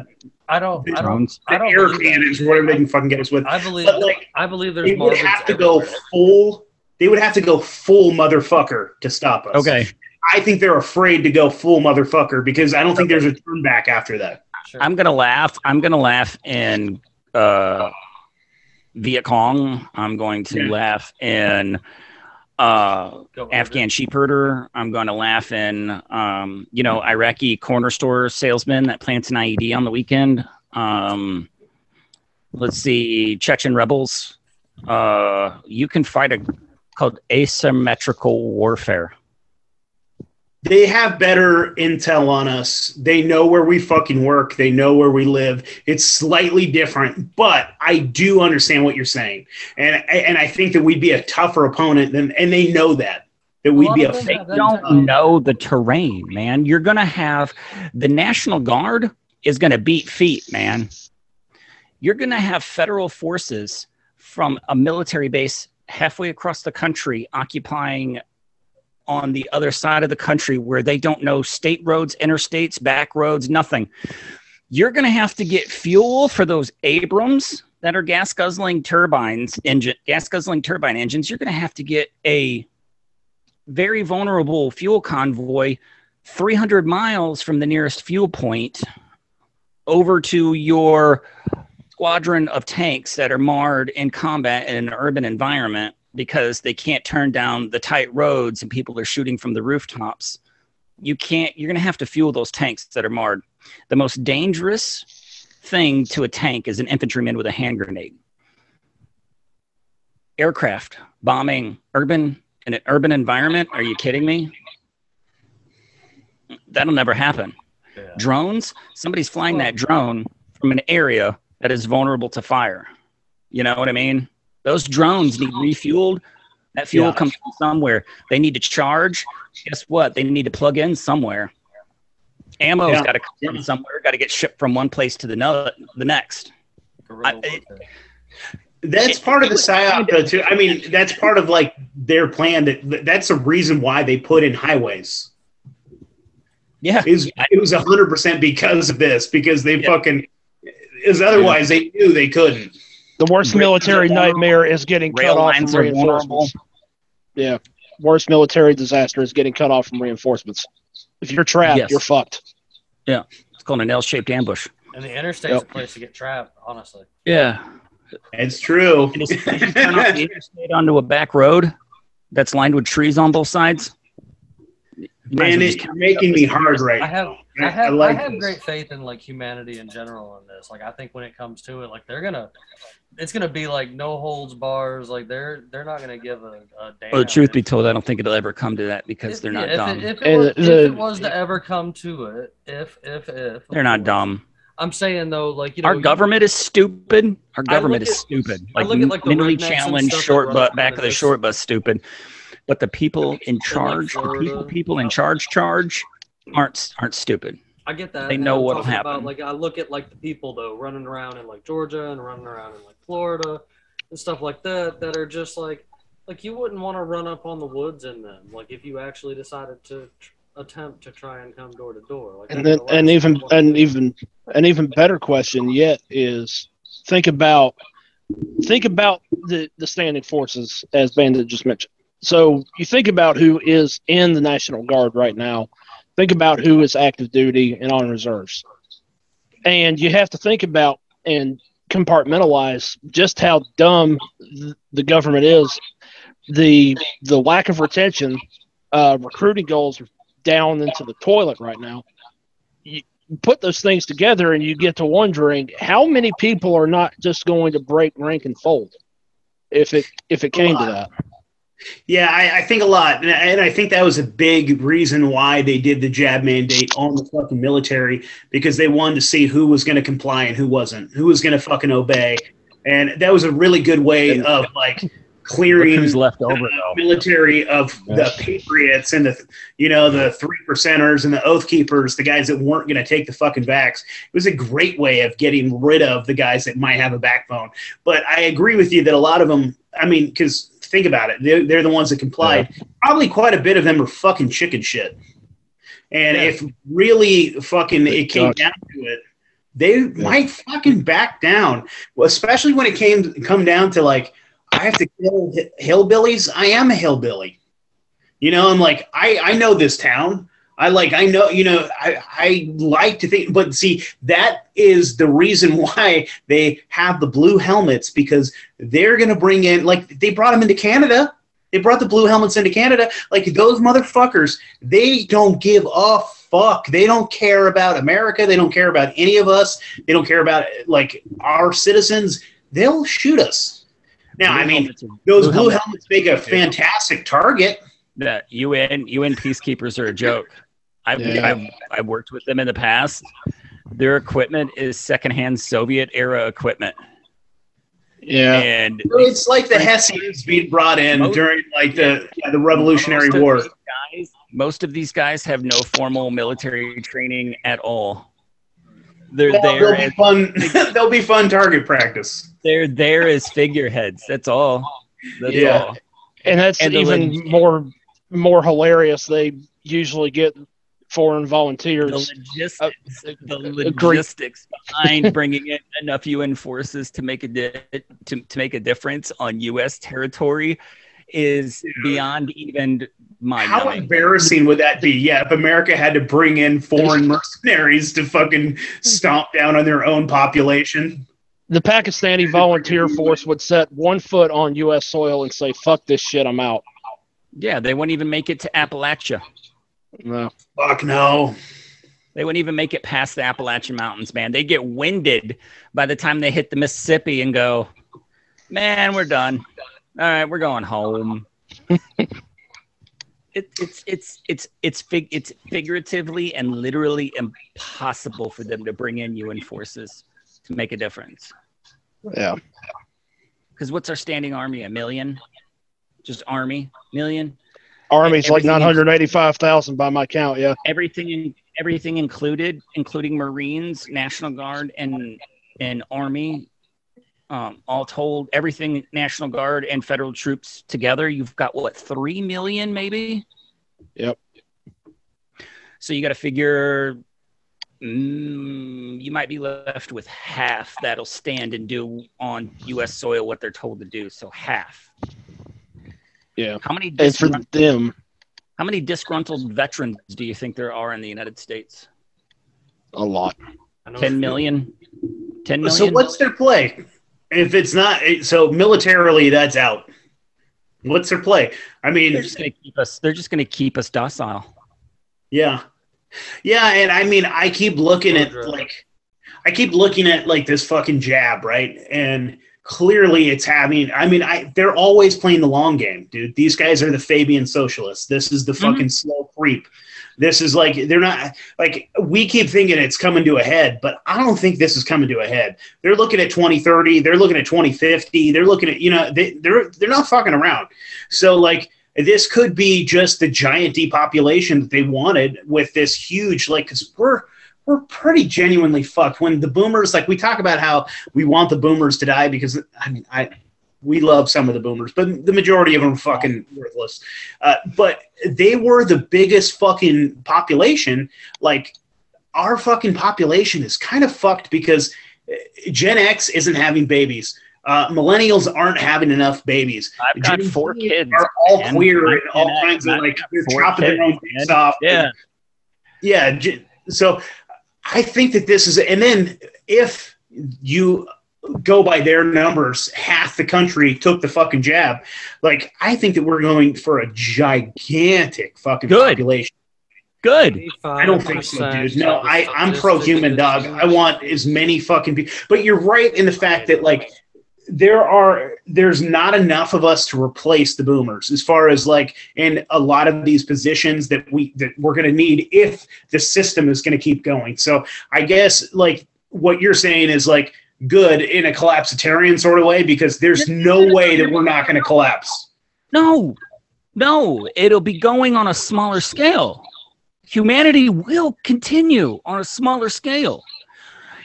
I don't. I don't. Drones. I don't air believe that. cannons or whatever they can fucking get us with. I believe. But like, I believe there's they would have to go full. They would have to go full motherfucker to stop us. Okay, I think they're afraid to go full motherfucker because I don't think there's a turn back after that. Sure. I'm gonna laugh. I'm gonna laugh in uh, Viet Cong. I'm going to Yeah. laugh in uh, Afghan sheep herder. I'm going to laugh in um, you know Iraqi corner store salesman that plants an IED on the weekend. Um, let's see, Chechen rebels. Uh, you can fight a called asymmetrical warfare. They have better intel on us. They know where we fucking work. They know where we live. It's slightly different, but I do understand what you're saying, and and I think that we'd be a tougher opponent than, and they know that that we'd lot be a them They don't type know the terrain, man. You're gonna have the National Guard is gonna beat feet, man. You're gonna have federal forces from a military base halfway across the country occupying on the other side of the country where they don't know state roads, interstates, back roads, nothing. You're gonna have to get fuel for those Abrams that are gas guzzling turbines engine gas guzzling turbine engines. You're gonna have to get a very vulnerable fuel convoy 300 miles from the nearest fuel point over to your squadron of tanks that are marred in combat in an urban environment because they can't turn down the tight roads and people are shooting from the rooftops. You can't you're going to have to fuel those tanks that are marred. The most dangerous thing to a tank is an infantryman with a hand grenade. Aircraft bombing urban in an urban environment are you kidding me? That'll never happen. Yeah. drones somebody's flying that drone from an area that is vulnerable to fire. You know what i mean those drones need oh. refueled that fuel Yeah. comes from somewhere they need to charge guess what they need to plug in somewhere ammo's Yeah. got to come from somewhere got to get shipped from one place to the, no- the next I- warfare. That's part of the psyop, though. Too. I mean, that's part of like their plan. That that's the reason why they put in highways. Yeah, is it was hundred percent because of this because they Yeah. fucking is otherwise they knew they couldn't. The worst Rails military nightmare is getting Rail cut off from lines are vulnerable. reinforcements. Yeah. Worst military disaster is getting cut off from reinforcements. If you're trapped, Yes. you're fucked. Yeah, it's called an L-shaped ambush. And the interstate's Yep. a place to get trapped, honestly. Yeah, It's true. and as soon as you turn off the interstate onto a back road that's lined with trees on both sides. you might as Man, well it, just you're making me hard right I have now. I have I, like have this. great faith in like humanity in general in this. Like I think when it comes to it, like they're gonna it's gonna be like no holds bars. Like they're they're not gonna give a, a damn. Well, the truth be told, I don't think it'll ever come to that because If- they're yeah, not if dumb. It, if, it was, the- if it was to ever come to it, if if if they're not dumb. I'm saying though, like you know, Our you- government is stupid. Our government is at- stupid. I Like, look at, like, mentally challenged, short run butt, back of the short bus, stupid. But the people in charge, the people, people in charge, charge aren't aren't stupid. I get that. They and know I'm what'll talking happen. About, like I look at like the people though running around in like Georgia and running around in like Florida and stuff like that that are just like like you wouldn't want to run up on the woods in them like if you actually decided to tr- attempt to try and come door to door. Like And then and even thing I wanna and even an even better question yet is think about think about the the standing forces as Bandit just mentioned. So you think about who is in the National Guard right now. Think about who is active duty and on reserves. And you have to think about and compartmentalize just how dumb th- the government is. The the lack of retention, uh, recruiting goals are down into the toilet right now. You put those things together and you get to wondering how many people are not just going to break rank and fold if it if it came to that. Yeah, I, I think a lot, and I, and I think that was a big reason why they did the jab mandate on the fucking military because they wanted to see who was going to comply and who wasn't, who was going to fucking obey, and that was a really good way of like clearing who's left over the military of the patriots and the you know the three percenters and the oath keepers the guys that weren't going to take the fucking backs it was a great way of getting rid of the guys that might have a backbone but i agree with you that a lot of them i mean because think about it they're, they're the ones that complied probably quite a bit of them are fucking chicken shit and Yeah. if really fucking it came down to it they might fucking back down well, especially when it came come down to like I have to kill hillbillies. I am a hillbilly. You know, I'm like, I, I know this town. I like, I know, you know, I, I like to think, but see, that is the reason [LAUGHS] why they have the blue helmets because they're going to bring in, like, they brought them into Canada. They brought the blue helmets into Canada. Like, those motherfuckers, they don't give a fuck. They don't care about America. They don't care about any of us. They don't care about, like, our citizens. They'll shoot us. Now, I mean, those blue helmets make a fantastic target. the UN UN peacekeepers are a joke. I've, Yeah. I've I've worked with them in the past. Their equipment is secondhand Soviet era equipment, Yeah. and It's like the Hessians being brought in Most- during like the yeah, the Revolutionary most War. guys- most of these guys have no formal military training at all. They're Well, there. they'll be fun. [LAUGHS] [LAUGHS] they'll be fun target practice. they're there as figureheads. That's all. That's Yeah. all. And that's And even leg- more more hilarious. They usually get foreign The volunteers. logistics, uh, the uh, logistics behind bringing in enough UN forces to make a di- to, to make a difference on U.S. territory is beyond even my. How numbing. embarrassing would that be? Yeah, if America had to bring in foreign mercenaries to fucking stomp down on their own population. The Pakistani volunteer force would set one foot on U.S. soil and say, "Fuck this shit, I'm out." Yeah, they wouldn't even make it to Appalachia. No. Fuck no. They wouldn't even make it past the Appalachian Mountains, man. They get winded by the time they hit the Mississippi and go, man, we're done. All right, we're going home. [LAUGHS] it, it's it's it's it's fig- it's figuratively and literally impossible for them to bring in UN forces to make a difference. Yeah. Because what's our standing army? A million? Just army? Million? Army's like nine hundred eighty-five thousand by my count. Yeah. everything everything included, including Marines, National Guard, and and Army. Um, all told, everything National Guard and federal troops together, you've got what three million, maybe. Yep. So you got to figure mm, you might be left with half that'll stand and do on U.S. soil what they're told to do. So half. Yeah. How many And for disgruntled, them, how many disgruntled veterans do you think there are in the United States? a lot. 10 million? 10 million? So what's their play? If it's not so militarily, that's out. What's their play? I mean, they're just going to keep us. They're just going to keep us docile. Yeah. Yeah, and I mean I keep looking at like I keep looking at like this fucking jab, right? And clearly it's having I mean I they're always playing the long game, dude. These guys are the Fabian socialists. This is the mm-hmm. fucking slow creep. This is like they're not like we keep thinking it's coming to a head, but I don't think this is coming to a head. They're looking at 2030, they're looking at 2050, they're looking at you know they, they're they're not fucking around. So like this could be just the giant depopulation that they wanted with this huge like because we're we're pretty genuinely fucked when the boomers like we talk about how we want the boomers to die because i mean i we love some of the boomers but the majority of them are fucking worthless uh, but they were the biggest fucking population like our fucking population is kind of fucked because uh, gen x isn't having babies uh, millennials aren't having enough babies I've got Gen four kids. are all man. queer and all kinds of like they're chopping their own kids, dicks off. Yeah. yeah. So I think that this is, and then if you go by their numbers, half the country took the fucking jab. Like I think that we're going for a gigantic fucking Good. population. Good. I don't think so, dude. No, I, I'm pro-human, dog. I want as many fucking people. But you're right in the fact that like there are there's not enough of us to replace the boomers as far as like in a lot of these positions that we that we're going to need if the system is going to keep going. So I guess like what you're saying is like good in a collapsitarian sort of way because there's no way that we're not going to collapse. No, no, it'll be going on a smaller scale. Humanity will continue on a smaller scale.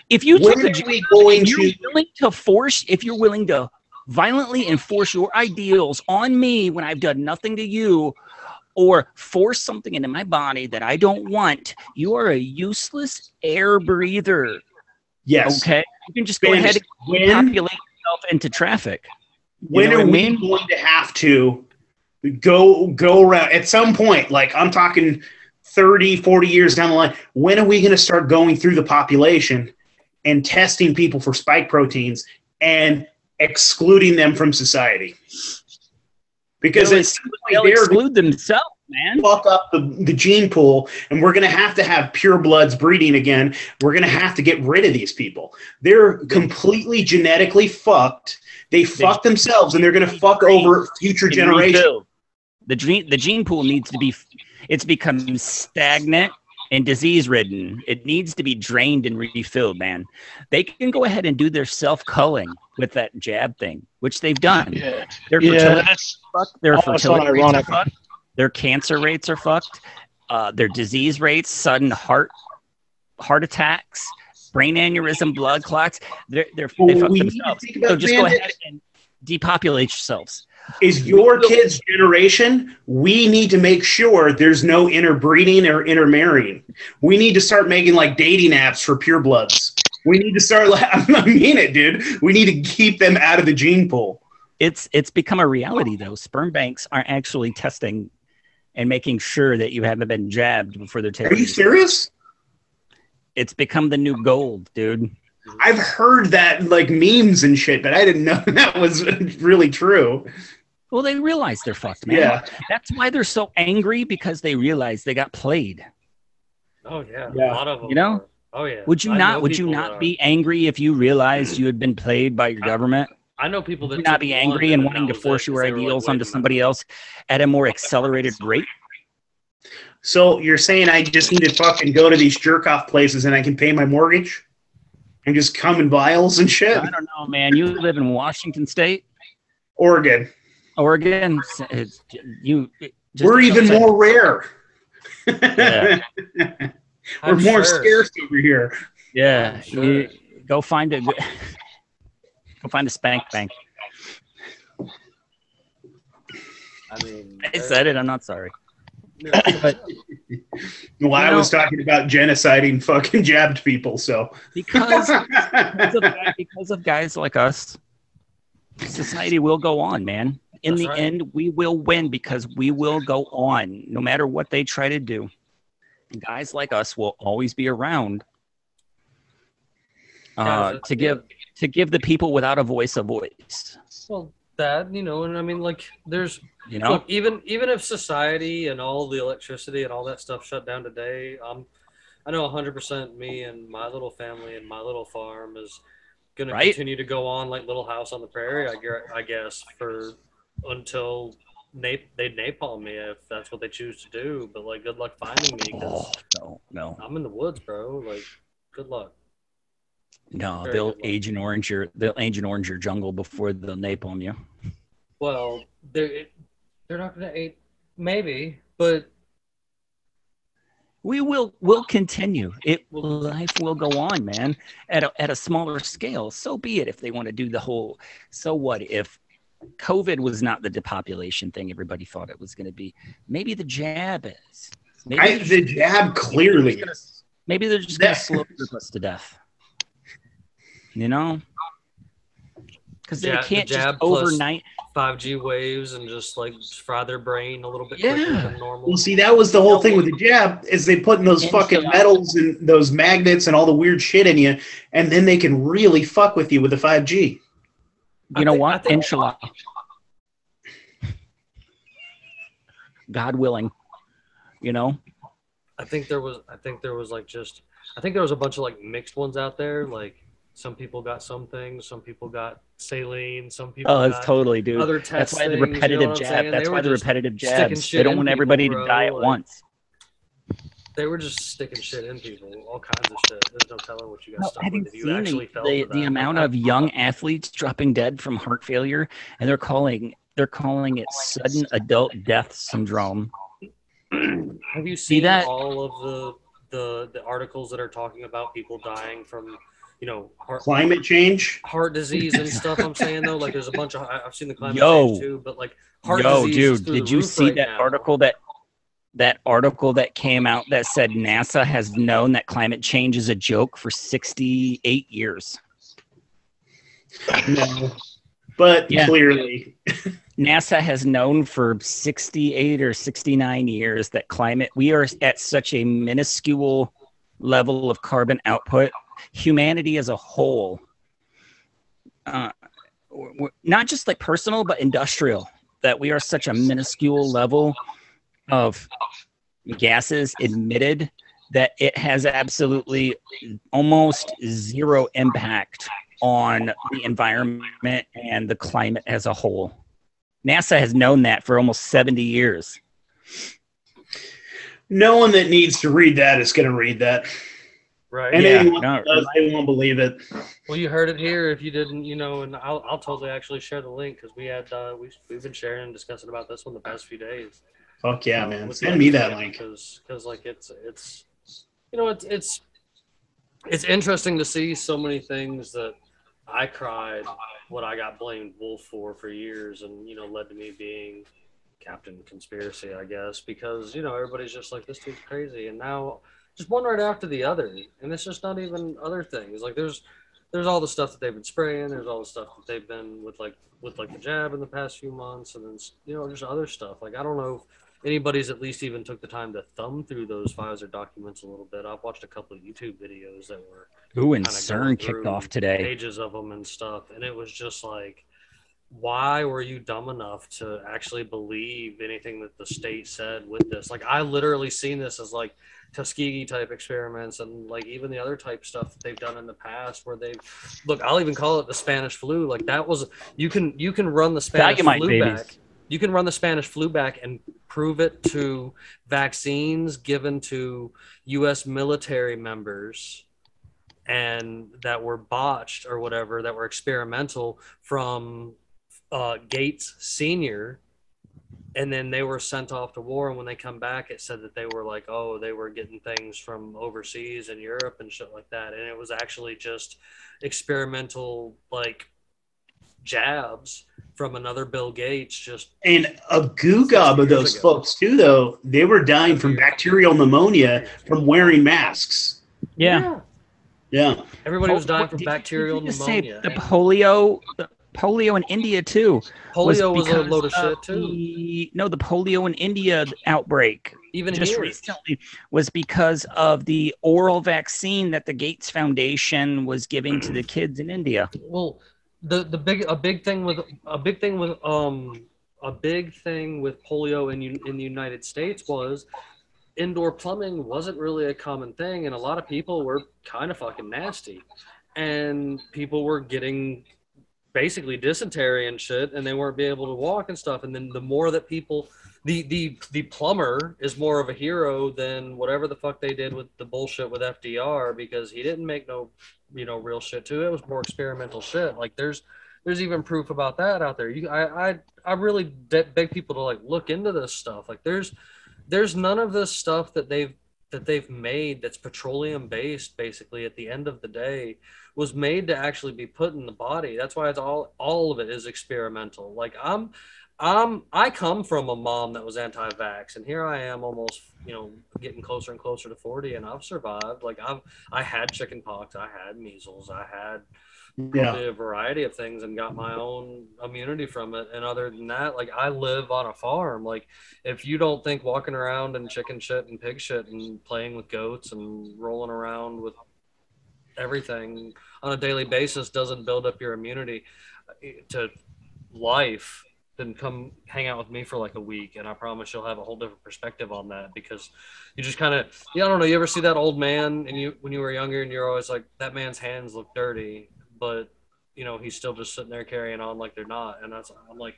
If you When took a job, we going if you're to willing to force, if you're willing to violently enforce your ideals on me when I've done nothing to you, or force something into my body that I don't want, you are a useless air breather. Yes. Okay, you can just go Spanish, ahead when- and populate yourself into traffic. when are I we going to have to go go around at some point like i'm talking 30 40 years down the line when are we going to start going through the population and testing people for spike proteins and excluding them from society. Because They'll it's They'll they're exclude themselves, man. fuck up the, the gene pool and we're going to have to have pure bloods breeding again. We're going to have to get rid of these people. They're completely genetically fucked. They fuck themselves and they're going to fuck over future generations. The gene the gene pool needs to be it's become stagnant and disease ridden. It needs to be drained and refilled, man. They can go ahead and do their self culling with that jab thing, which they've done. Yeah, Their yeah, fertility that's fucked. Their Oh, that's fertility not rates are fucked. Their cancer rates are fucked. Uh, their disease rates, sudden heart heart attacks, brain aneurysm, blood clots. They're they're Well, they fuck we need to themselves. So just go ahead and depopulate yourselves. Is your kids generation we need to make sure there's no interbreeding or intermarrying we need to start making like dating apps for purebloods we need to start like [LAUGHS] i mean it dude we need to keep them out of the gene pool it's it's become a reality though. Sperm banks are actually testing and making sure that you haven't been jabbed before they're taking. are you serious It's become the new gold, dude. i've heard that like memes and shit but i didn't know [LAUGHS] that was really true Well, they realize they're fucked, man. yeah That's why they're so angry because they realize they got played. Oh yeah, Yeah. a lot of them. You know? are. Oh yeah. Would you I not? Would you not are. be angry if you realized you had been played by your I- government? I know people that Would you not be angry and wanting to was it, force 'cause your they were like, ideals onto a minute. somebody else at a more accelerated rate? so you're saying i just need to fucking go to these jerk off places and i can pay my mortgage and just come in vials and shit I don't know, man. You live in Washington State, oregon Oregon. It's, you. it- just we're even outside- more rare Yeah. [LAUGHS] we're I'm more sure. scarce over here Yeah, sure. you- go find a go find a spank bank. I mean, I said it. I'm not sorry. But [LAUGHS] Well, I You was talking about genociding fucking jabbed people, so. because [LAUGHS] because of, because of guys like us, society will go on, man. In That's the right. end, we will win because we will go on, no matter what they try to do. Guys like us will always be around uh, to give to give the people without a voice a voice. Well, that you know, and I mean, like, there's You know, look, even even if society and all the electricity and all that stuff shut down today, um, I know 100% me and my little family and my little farm is going Right. to continue to go on like Little House on the Prairie, I, I guess, for until nap- they napalm me if that's what they choose to do. But like, good luck finding me oh, no, no, I'm in the woods, bro. Like, good luck. no. Very They'll good luck. Orange your they'll age Agent Orange your jungle before they'll napalm you. Well, they're they're not to eat, maybe, but We will will continue. It Will- life will go on, man. At a, at a smaller scale. So be it. If they want to do the whole, so what if COVID was not the depopulation thing everybody thought it was going to be? Maybe the jab is. Maybe I, the jab clearly. maybe they're just going to That- slow group us to death. You know, because they can't just jab plus- overnight. 5G waves and just like fry their brain a little bit quicker Yeah. than normal. Well, see, that was the whole thing with the jab is they put in those And fucking shit. metals and those magnets and all the weird shit in you, and then they can really fuck with you with the 5G. I You know think- what? think- Inshallah. God willing. You know, I think there was I think there was like just I think there was a bunch of like mixed ones out there. Like some people got some things, some people got saline, some people Oh, it's got totally, dude. other That's why the things, you know repetitive jab. That's why the repetitive sticking jabs. They don't want people, everybody bro, to die at like- once. They were just sticking shit in people, all kinds of shit. There's no telling what you got No, stuck have you with if you seen actually the, fell the, for that. the amount I- of young athletes dropping dead from heart failure, and they're calling they're calling it sudden adult death syndrome. [CLEARS THROAT] Have you seen that? all of the the the articles that are talking about people dying from, you know, heart Climate change. heart disease and stuff? I'm saying though, like there's a bunch of I- I've seen the climate Yo. change too, but like heart Yo, disease is dude, through did the you see right that now. article that that article that came out that said NASA has known that climate change is a joke for 68 years. No. But Yeah. clearly, [LAUGHS] NASA has known for 68 or 69 years that climate, we are at such a minuscule level of carbon output. Humanity as a whole, uh, not just like personal, but industrial, that we are such a minuscule level of gases emitted that it has absolutely almost zero impact on the environment and the climate as a whole. NASA has known that for almost 70 years. no one that needs to read that is going to read that. Right. And Yeah, anyone no, that does, they won't believe it. Well, you heard it here. If you didn't, you know, and I'll, I'll totally actually share the link because we had uh, we we've been sharing and discussing about this one the past few days. Fuck yeah, man. Send me that link. because because like it's it's you know it's it's it's interesting to see so many things that I cried what I got blamed Wolf for for years, and you know led to me being Captain Conspiracy, I guess, because you know everybody's just like this dude's crazy, and now just one right after the other, and it's just not even other things. Like there's there's all the stuff that they've been spraying, there's all the stuff that they've been with like with like the jab in the past few months, and then you know just other stuff. Like I don't know if anybody's at least even took the time to thumb through those files or documents a little bit. I've watched a couple of YouTube videos that were Ooh, and CERN kicked off today. pages of them and stuff, and it was just like, why were you dumb enough to actually believe anything that the state said with this? Like, I literally seen this as like Tuskegee type experiments and like even the other type stuff that they've done in the past where they've look. I'll even call it the Spanish flu. Like that was you can you can run the Spanish flu babies. back. You can run the Spanish flu back and prove it to vaccines given to U.S. military members and that were botched or whatever that were experimental from uh, Gates Senior, and then they were sent off to war. And when they come back, it said that they were like, oh, they were getting things from overseas and Europe and shit like that. And it was actually just experimental like jabs from another Bill Gates. Just And a goo gob of those ago. folks too, though. They were dying from bacterial pneumonia from wearing masks. Yeah. Yeah. everybody was dying from bacterial did you just say pneumonia. the polio, the polio in India too. Polio was, a because load of shit too. the- no, the polio in India outbreak Even just here. recently was because of the oral vaccine that the Gates Foundation was giving to the kids in India. Well, the the big a big thing with a big thing with um a big thing with polio in in the United States was indoor plumbing wasn't really a common thing, and a lot of people were kind of fucking nasty, and people were getting basically dysentery and shit, and they weren't being able to walk and stuff. And then the more that people the the the plumber is more of a hero than whatever the fuck they did with the bullshit with FDR because he didn't make no you know real shit too. It It was more experimental shit. Like there's there's even proof about that out there. You I I I really de- beg people to like look into this stuff. Like there's there's none of this stuff that they've that they've made that's petroleum based basically at the end of the day was made to actually be put in the body that's why it's all all of it is experimental like i'm um, I come from a mom that was anti-vax, and here I am, almost you know, getting closer and closer to forty, and I've survived. Like I've, I had chickenpox, I had measles, I had Yeah. a variety of things, and got my own immunity from it. And other than that, like I live on a farm. Like if you don't think walking around in chicken shit and pig shit and playing with goats and rolling around with everything on a daily basis doesn't build up your immunity eh, to life then come hang out with me for like a week and i promise you'll have a whole different perspective on that because you just kind of yeah i don't know you ever see that old man and you when you were younger and you're always like that man's hands look dirty but you know he's still just sitting there carrying on like they're not and that's i'm like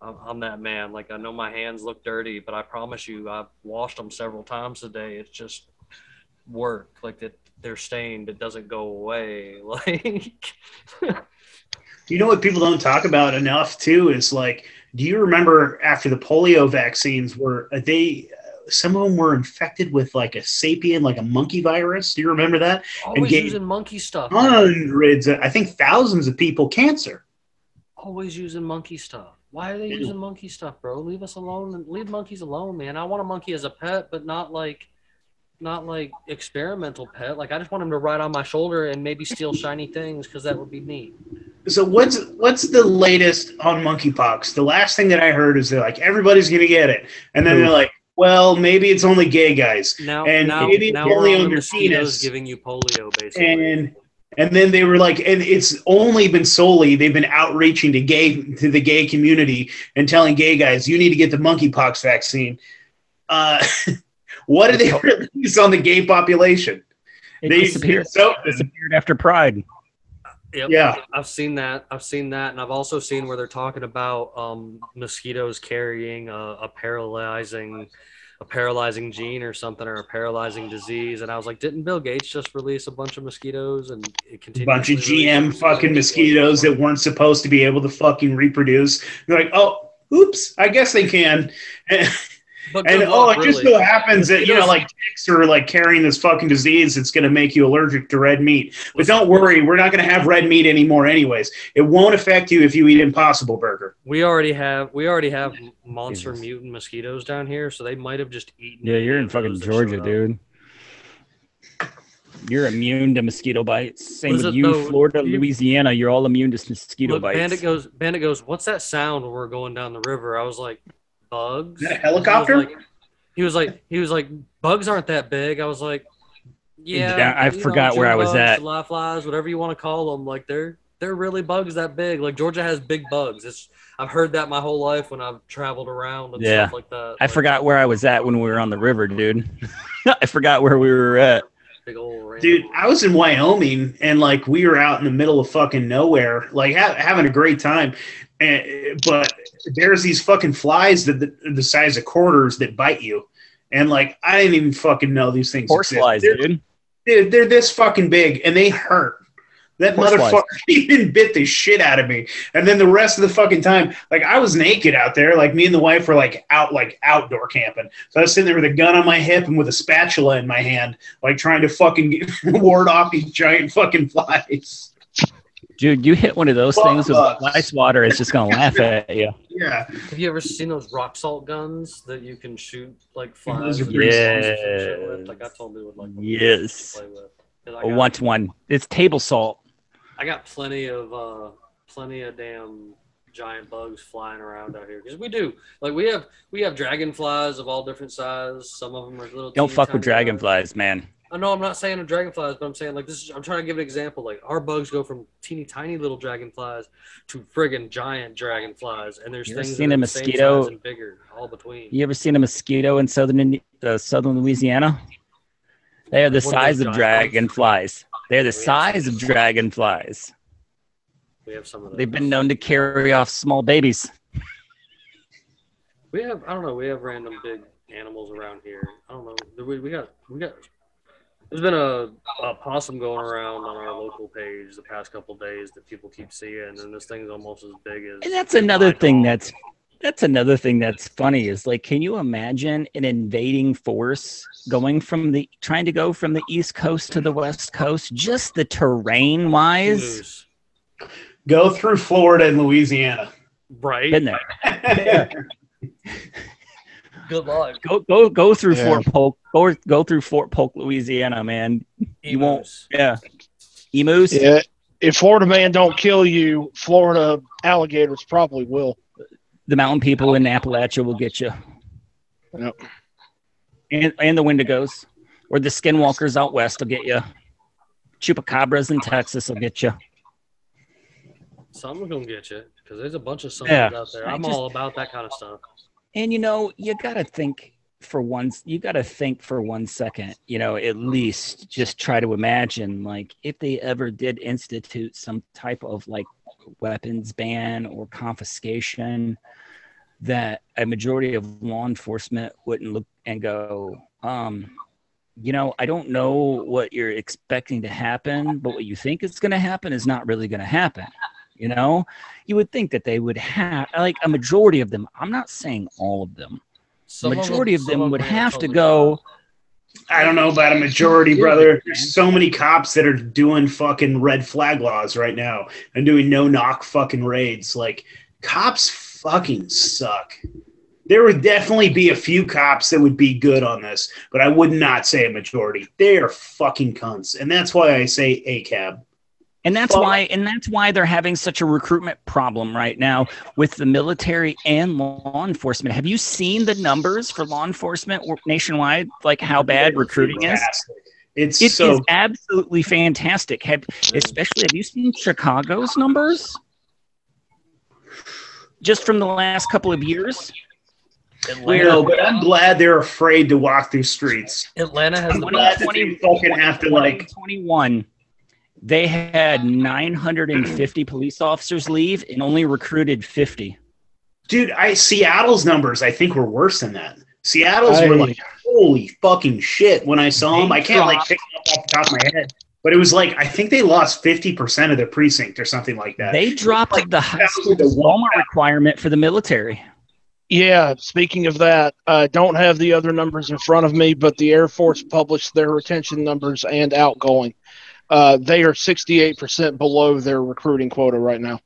I'm, I'm that man like i know my hands look dirty but i promise you i've washed them several times a day it's just work like that they're stained it doesn't go away [LAUGHS] like You know what people don't talk about enough too is like, do you remember after the polio vaccines were uh, they? Some of them were infected with like a sapien, like a monkey virus. Do you remember that? always gave- using monkey stuff. Hundreds, I think thousands of people cancer. always using monkey stuff. Why are they using monkey stuff, bro? Leave us alone leave monkeys alone, man. I want a monkey as a pet, but not like not like experimental pet. Like I just want him to ride on my shoulder and maybe steal shiny things because that would be neat. So what's what's the latest on monkeypox? The last thing that I heard is they're like everybody's gonna get it, and then Who? they're like, well, maybe it's only gay guys, Now, And now, maybe now only on on the your mosquitoes penis. giving you polio, basically. and and then they were like, and it's only been solely they've been outreaching to gay to the gay community and telling gay guys you need to get the monkeypox vaccine. Uh, [LAUGHS] what did they [LAUGHS] release on the gay population? It They disappeared, So disappeared after Pride. Yep. yeah, I've seen that. I've seen that, and I've also seen where they're talking about um, mosquitoes carrying a, a paralyzing, a paralyzing gene or something, or a paralyzing disease. And I was like, didn't Bill Gates just release a bunch of mosquitoes and it a bunch of GM fucking mosquitoes that weren't supposed to be able to fucking reproduce. They're like, oh, oops, I guess they can. [LAUGHS] But And good oh, luck, it just so happens that you know, like ticks are like carrying this fucking disease that's going to make you allergic to red meat. But don't worry, we're not going to have red meat anymore, anyways. It won't affect you if you eat Impossible Burger. We already have we already have monster Jesus. mutant mosquitoes down here, so they might have just eaten. Yeah, you're in fucking Georgia, dude. You're immune to mosquito bites. Same Was with you, though- Florida, you- Louisiana. You're all immune to mosquito Look, bites. Bandit goes. Bandit goes. What's that sound when we're going down the river? I was like, bugs. Is that a helicopter? He was like, he was like, he was like, bugs aren't that big. I was like, yeah. Yeah, I you know, forgot where I was bugs, at. July flies, whatever you want to call them. Like they're they're really bugs that big. Like Georgia has big bugs. It's I've heard that my whole life when I've traveled around and Yeah. stuff like that. I Like, forgot where I was at when we were on the river, dude. [LAUGHS] I forgot where we were at. Big old Dude, I was in Wyoming and like we were out in the middle of fucking nowhere, like ha- having a great time. And, but there's these fucking flies that the, the size of quarters that bite you. And like I didn't even fucking know these things. Horse exist. flies, They're- dude. Dude, they're this fucking big and they hurt. That Horse flies. motherfucker [LAUGHS] even bit the shit out of me. And then the rest of the fucking time, like I was naked out there. Like me and the wife were like out, like outdoor camping. So I was sitting there with a gun on my hip and with a spatula in my hand, like trying to fucking [LAUGHS] ward off these giant fucking flies. Dude, you hit one of those Fuck things with ice water, it's just gonna laugh at you. Yeah. Have you ever seen those rock salt guns that you can shoot like flies? Those are and pretty bugs and shit with? Yes. Like I told me would like Yes. play with. 'Cause I I got- want one. It's table salt. I got plenty of uh plenty of damn giant bugs flying around out here because we do like we have we have dragonflies of all different sizes. Some of them are little. Don't fuck with tiny ones. dragonflies, man. I know I'm not saying of dragonflies, but I'm saying like this is I'm trying to give an example. Like our bugs go from teeny tiny little dragonflies to friggin' giant dragonflies, and there's You things seen a are mosquito- and bigger all between. You ever seen a mosquito in southern uh, southern Louisiana? They are the those size of dragonflies. They're the size of dragonflies. We have some of those. They've been known to carry off small babies. We have I don't know. We have random big animals around here. I don't know. We, we got we got. There's been a, a possum going around on our local page the past couple days that people keep seeing, and this thing's almost as big as. And that's another thing dog. that's that's another thing that's funny is like can you imagine an invading force going from the trying to go from the east coast to the west coast just the terrain wise Go through Florida and Louisiana. right? been there [LAUGHS] [LAUGHS] Good luck. go go go through Yeah. fort polk go, go through fort polk louisiana man You won't- Emus. yeah emus Yeah. If Florida man don't kill you, Florida alligators probably will. the mountain people in appalachia will get you Yep. and and the wendigos or the skinwalkers out west will get you chupacabras in texas will get you Something's gonna get you because there's a bunch of somethings Yeah. out there. I I'm just- all about that kind of stuff. And you know, you got to think for once, you got to think for one second, you know, at least just try to imagine like if they ever did institute some type of like weapons ban or confiscation, that a majority of law enforcement wouldn't look and go, um, you know, I don't know what you're expecting to happen, but what you think is going to happen is not really going to happen. You know, you would think that they would have like a majority of them. I'm not saying all of them. Some majority of some them would have to go. I don't know about a majority, brother. There's so many cops that are doing fucking red flag laws right now and doing no knock fucking raids. Like, cops fucking suck. There would definitely be a few cops that would be good on this, but I would not say a majority. They are fucking cunts. And that's why I say ACAB. And that's Well- why and that's why they're having such a recruitment problem right now with the military and law enforcement. Have you seen the numbers for law enforcement nationwide like how bad recruiting is? It's It is so absolutely fantastic. Have especially have you seen Chicago's numbers? Just from the last couple of years? Atlanta, no, but I'm glad they're afraid to walk through streets. Atlanta has I'm the glad best. that they fucking have to like 21, they had 950 police officers leave and only recruited 50. Dude, I Seattle's numbers I think were worse than that. Seattle's were like holy fucking shit when I saw them. I can't like pick them up off the top of my head, but it was like I think they lost fifty percent of their precinct or something like that. They dropped Like the high school 1,000 to one. diploma requirement for the military. Yeah, speaking of that, I don't have the other numbers in front of me, but the Air Force published their retention numbers and outgoing. Uh, they are 68% below their recruiting quota right now.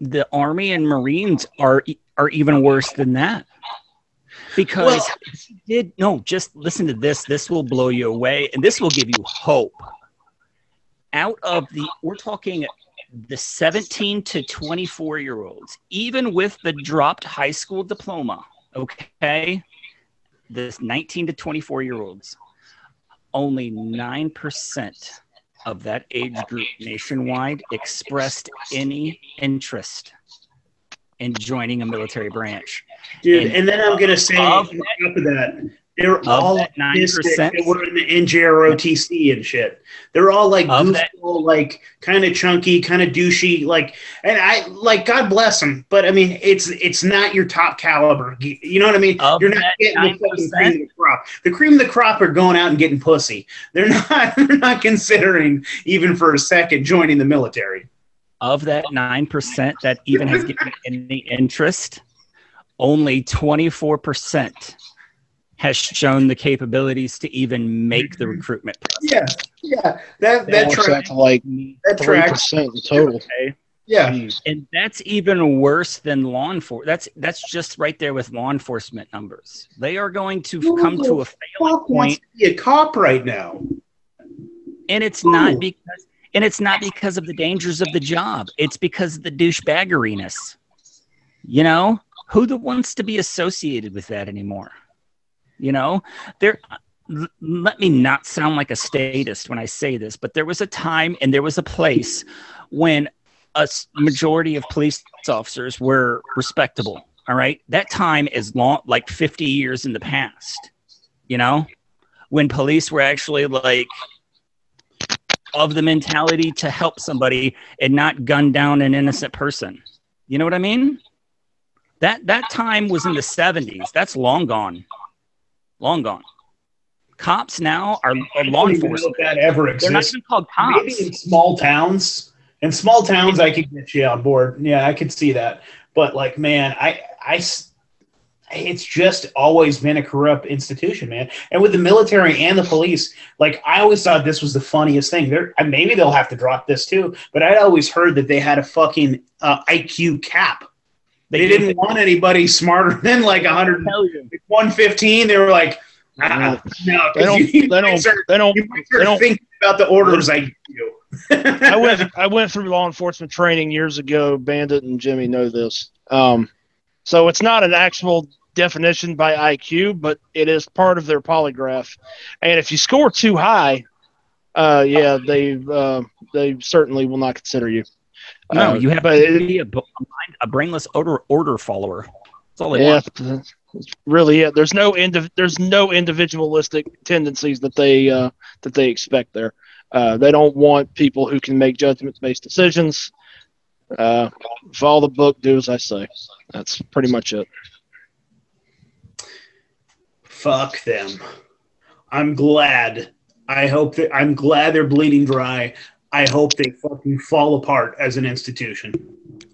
The Army and Marines are are even worse than that. Because Well- did no, just listen to this. This will blow you away, and this will give you hope. Out of the, we're talking the 17 to 24 year olds, even with the dropped high school diploma, okay, this 19 to 24 year olds, only 9% of that age group nationwide expressed any interest in joining a military branch. Dude, and and then I'm gonna say of on top of that, they're all that autistic 9%, that were in the NJROTC and shit. They're all like Of goofball, like kind of chunky, kind of douchey, like. And I like God bless them, but I mean, it's it's not your top caliber. You know what I mean? Of You're not getting the fucking 9%? cream of the crop. The cream of the crop are going out and getting pussy. They're [LAUGHS] not. They're not considering even for a second joining the military. of that 9% that even has given any interest, only 24% has shown the capabilities to even make the mm-hmm. recruitment process. Yeah, Yeah, that That that tracks. to like mm-hmm. That three tracks. percent total. Okay. Yeah, Jeez. And that's even worse than law enforcement. That's that's just right there with law enforcement numbers. They are going to Who come to a failing fuck wants point, to be a cop right now? and it's Who? not because and it's not because of the dangers of the job. It's because of the douchebaggeriness. You know, who the wants to be associated with that anymore? You know, there. Let me not sound like a statist when I say this, but there was a time and there was a place when a majority of police officers were respectable. All right, that time is long, like fifty years in the past. You know, when police were actually like of the mentality to help somebody and not gun down an innocent person. You know what I mean? That that time was in the 70s. That's long gone. Long gone. Cops now are, are law I don't even know enforcement. that ever exists. They're not even called cops. Maybe in small towns. In small towns, I could get you on board. Yeah, I could see that. But like, man, I, I, it's just always been a corrupt institution, man. And with the military and the police, like, I always thought this was the funniest thing. There, maybe they'll have to drop this too. But I'd always heard that they had a fucking uh, IQ cap. They didn't want anybody smarter than like 100, 115. They were like, ah, no, They don't. 'cause you, They don't. start, They don't. They don't. thinking about the orders I give you. I went. [LAUGHS] I went through law enforcement training years ago. Bandit and Jimmy know this. Um, so it's not an actual definition by IQ, but it is part of their polygraph. And if you score too high, uh, yeah, they uh, they certainly will not consider you. No, Uh, you have but it- a, a mind- a brainless order order follower. That's all they yeah, want. really it. There's no indiv- There's no individualistic tendencies that they uh, that they expect there. Uh, they don't want people who can make judgment-based decisions. Uh, follow the book, do as I say. That's pretty much it. Fuck them. I'm glad. I hope that I'm glad they're bleeding dry. I hope they fucking fall apart as an institution.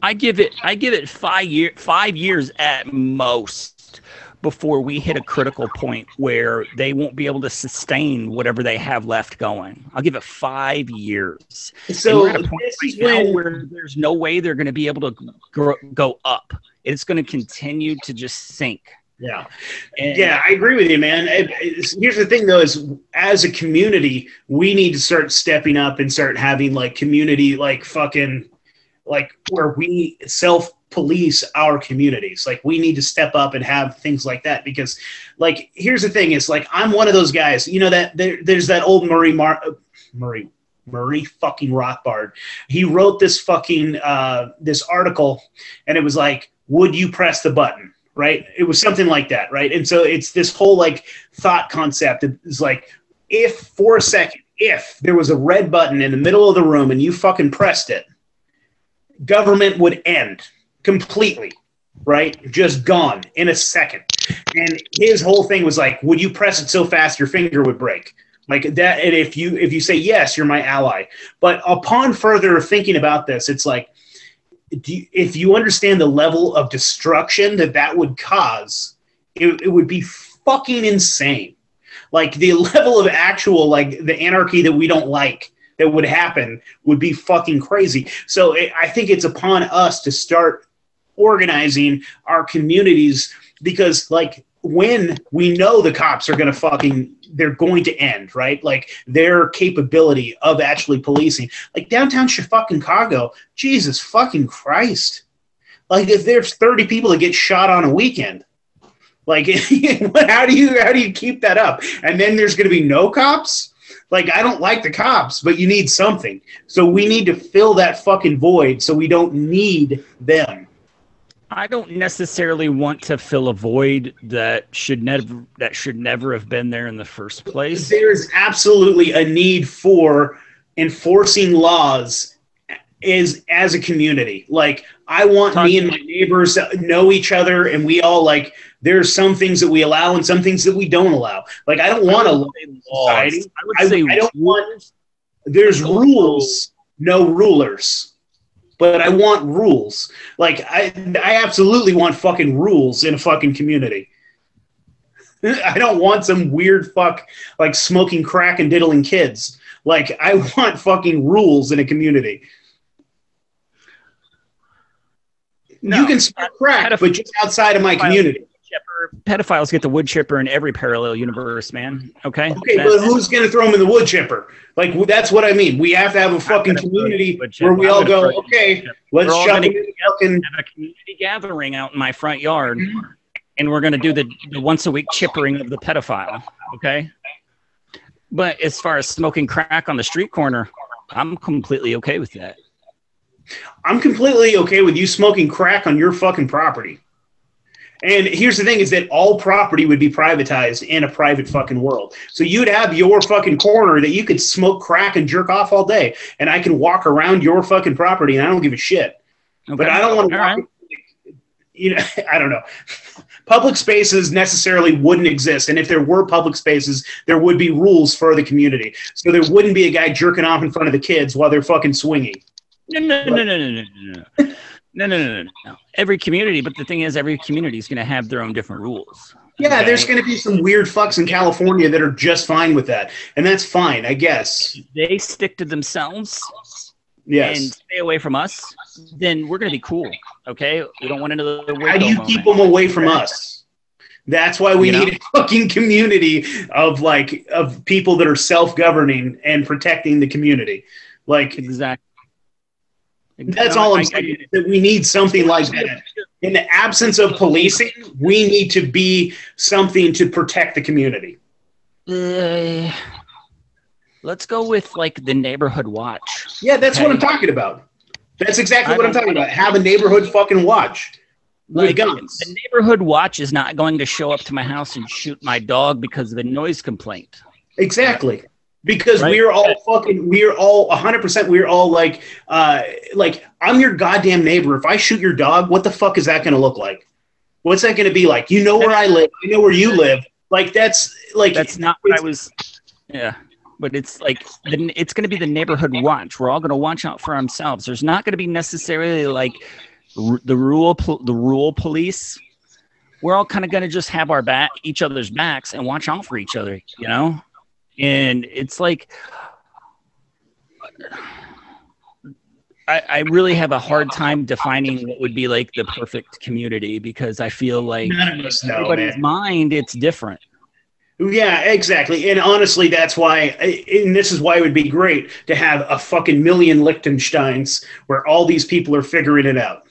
I give it I give it five year five years at most before we hit a critical point where they won't be able to sustain whatever they have left going. I'll give it five years. So we're at a point this right is now when where there's no way they're going to be able to grow, go up. It's going to continue to just sink. Yeah. And Yeah, I agree with you, man. Here's the thing, though: is as a community, we need to start stepping up and start having like community, like fucking, like where we self police our communities. Like we need to step up and have things like that because, like, here's the thing: is like I'm one of those guys. You know that there, there's that old Murray Mar- uh, Murray. Murray fucking Rothbard. He wrote this fucking uh, this article, and it was like, "Would you press the button?" Right? It was something like that, right? And so it's this whole like thought concept. It's like if for a second, if there was a red button in the middle of the room and you fucking pressed it, government would end completely, right? Just gone in a second. And his whole thing was like, would you press it so fast your finger would break? Like that, and if you if you say yes, you're my ally. But upon further thinking about this, it's like you, if you understand the level of destruction that that would cause, it, it would be fucking insane. Like the [LAUGHS] level of actual, like the anarchy that we don't like that would happen would be fucking crazy. So it, I think it's upon us to start organizing our communities because, like, when we know the cops are going to fucking they're going to end right? Like their capability of actually policing. Like downtown chicago jesus fucking christ. Like if there's 30 people that get shot on a weekend like [LAUGHS] how do you how do you keep that up? And then there's going to be no cops? Like i don't like the cops but you need something. So we need to fill that fucking void so we don't need them I don't necessarily want to fill a void that should never that should never have been there in the first place. there's absolutely a need for enforcing laws is as a community like i want me and my neighbors to know each other and we all like there's some things that we allow and some things that we don't allow like i don't want to society. I would I- say I don't want- there's rules no rulers but i want rules like i i absolutely want fucking rules in a fucking community [LAUGHS] I don't want some weird fuck like smoking crack and diddling kids. Like I [LAUGHS] want fucking rules in a community. No, you can smoke crack, but just outside of my community. Chipper, pedophiles get the wood chipper in every parallel universe, man. Okay. Okay, That's- but who's going to throw them in the wood chipper? Like that's what I mean. We have to have a fucking community the wood chipper. where we I'm all go, okay, let's We're all jump gonna into fucking. have a community gathering out in my front yard, and we're going to do the, the once a week chippering of the pedophile. Okay. But as far as smoking crack on the street corner, I'm completely okay with that. I'm completely okay with you smoking crack on your fucking property. And here's the thing is that all property would be privatized in a private fucking world. So you'd have your fucking corner that you could smoke crack and jerk off all day. And I can walk around your fucking property and I don't give a shit. Okay? But I don't want to walk, right. you know, [LAUGHS] I don't know. Public spaces necessarily wouldn't exist. And if there were public spaces, there would be rules for the community. So there wouldn't be a guy jerking off in front of the kids while they're fucking swinging. No, no, no, no, no, no, no, no. No, no, no, no, no. Every community, but the thing is, every community is going to have their own different rules. Yeah, Okay? there's going to be some weird fucks in California that are just fine with that, and that's fine, I guess. They stick to themselves and Yes. stay away from us. Then we're going to be cool. Okay. We don't want another. How do you moment. keep them away from us? That's why we You know? need a fucking community of like of people that are self-governing and protecting the community. Like Exactly. That's all I- I'm saying. That we need something like that. In the absence of policing, we need to be something to protect the community. Uh, let's go with like the neighborhood watch. Yeah, that's what I'm talking about. That's exactly I what I'm talking about. Have a neighborhood fucking watch Like, guns. The neighborhood watch is not going to show up to my house and shoot my dog because of a noise complaint. Exactly. Because Right. we're all fucking, we're all 100%, we're all like, uh, like, I'm your goddamn neighbor. If I shoot your dog, what the fuck is that going to look like? What's that going to be like? You know where I live. I know where you live. Like, that's like, That's not what I was. Yeah, but it's like it's going to be the neighborhood watch. We're all going to watch out for ourselves. There's not going to be necessarily like the rule pol- the rule police. We're all kind of going to just have our back each other's backs and watch out for each other. You know, and it's like. I, I really have a hard time defining what would be like the perfect community because I feel like none know, everybody's man. mind it's different. Yeah, exactly. And honestly, that's why, and this is why it would be great to have a fucking million Liechtensteins where all these people are figuring it out.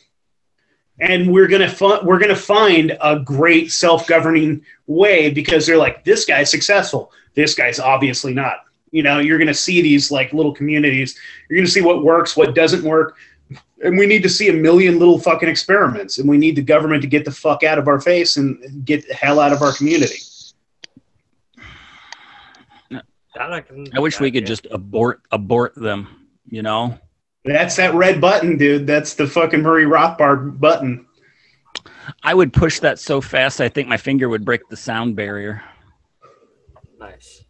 And we're gonna fi- we're gonna find a great self-governing way because they're like, this guy's successful, this guy's obviously not. You know, you're gonna see these like little communities. You're gonna see what works, what doesn't work, and we need to see a million little fucking experiments. And we need the government to get the fuck out of our face and get the hell out of our community. That I, can, I wish we could yeah. just abort abort them, you know. That's that red button, dude. That's the fucking Murray Rothbard button. I would push that so fast I think my finger would break the sound barrier. Nice.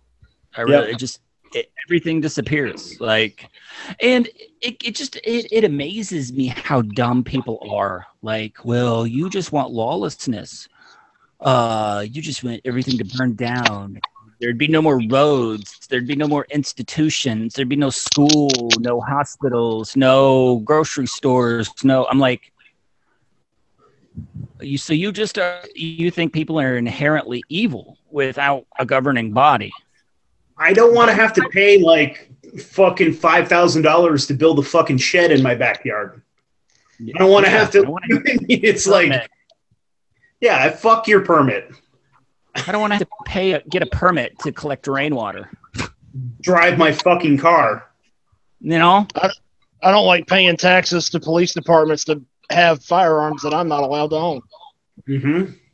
I really it just it, everything disappears. Like and it, it just it, it amazes me how dumb people are. Like, well, you just want lawlessness. Uh you just want everything to burn down. There'd be no more roads. There'd be no more institutions. There'd be no school, no hospitals, no grocery stores. No, I'm like, you. So you just are. You think people are inherently evil without a governing body? I don't want to have to pay like fucking five thousand dollars to build a fucking shed in my backyard. I don't want to Yeah, have [LAUGHS] to. Wanna- it's like, yeah, I fuck your permit. I don't want to have to pay a, get a permit to collect rainwater. Drive my fucking car. You know, I don't like paying taxes to police departments to have firearms that I'm not allowed to own. hmm I,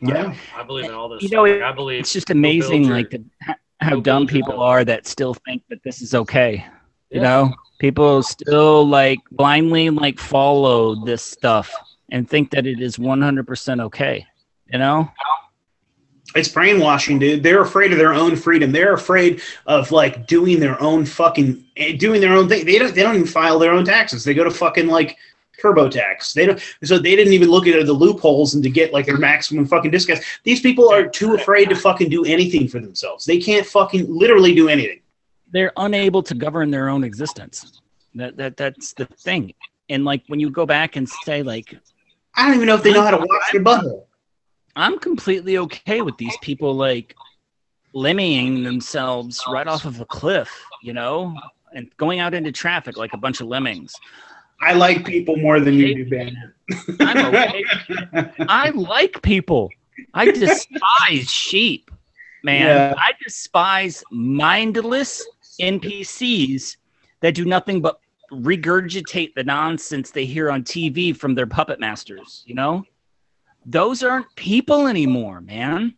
Yeah. I, I believe in all this. You know, stuff. it- I believe it's just amazing, your- like the, how dumb people own. are that still think that this is okay. You Yeah. know, people still like blindly like follow this stuff and think that it is 100% okay. You know, It's brainwashing, dude. They're afraid of their own freedom. They're afraid of like doing their own fucking eh, doing their own thing. They don't. They don't even file their own taxes. They go to fucking like TurboTax. They don't. So they didn't even look at the loopholes and to get like their maximum fucking discounts. These people are too afraid to fucking do anything for themselves. They can't fucking literally do anything. they're unable to govern their own existence. That that that's the thing. And like when you go back and say like I don't even know if they know how to wash their butthole. I'm completely okay with these people like lemmying themselves right off of a cliff, you know, and going out into traffic like a bunch of lemmings. I like people more than you do, Ben. I'm okay. I like people. I despise [LAUGHS] sheep, man. Yeah. I despise mindless NPCs that do nothing but regurgitate the nonsense they hear on TV from their puppet masters, you know? Those aren't people anymore, man.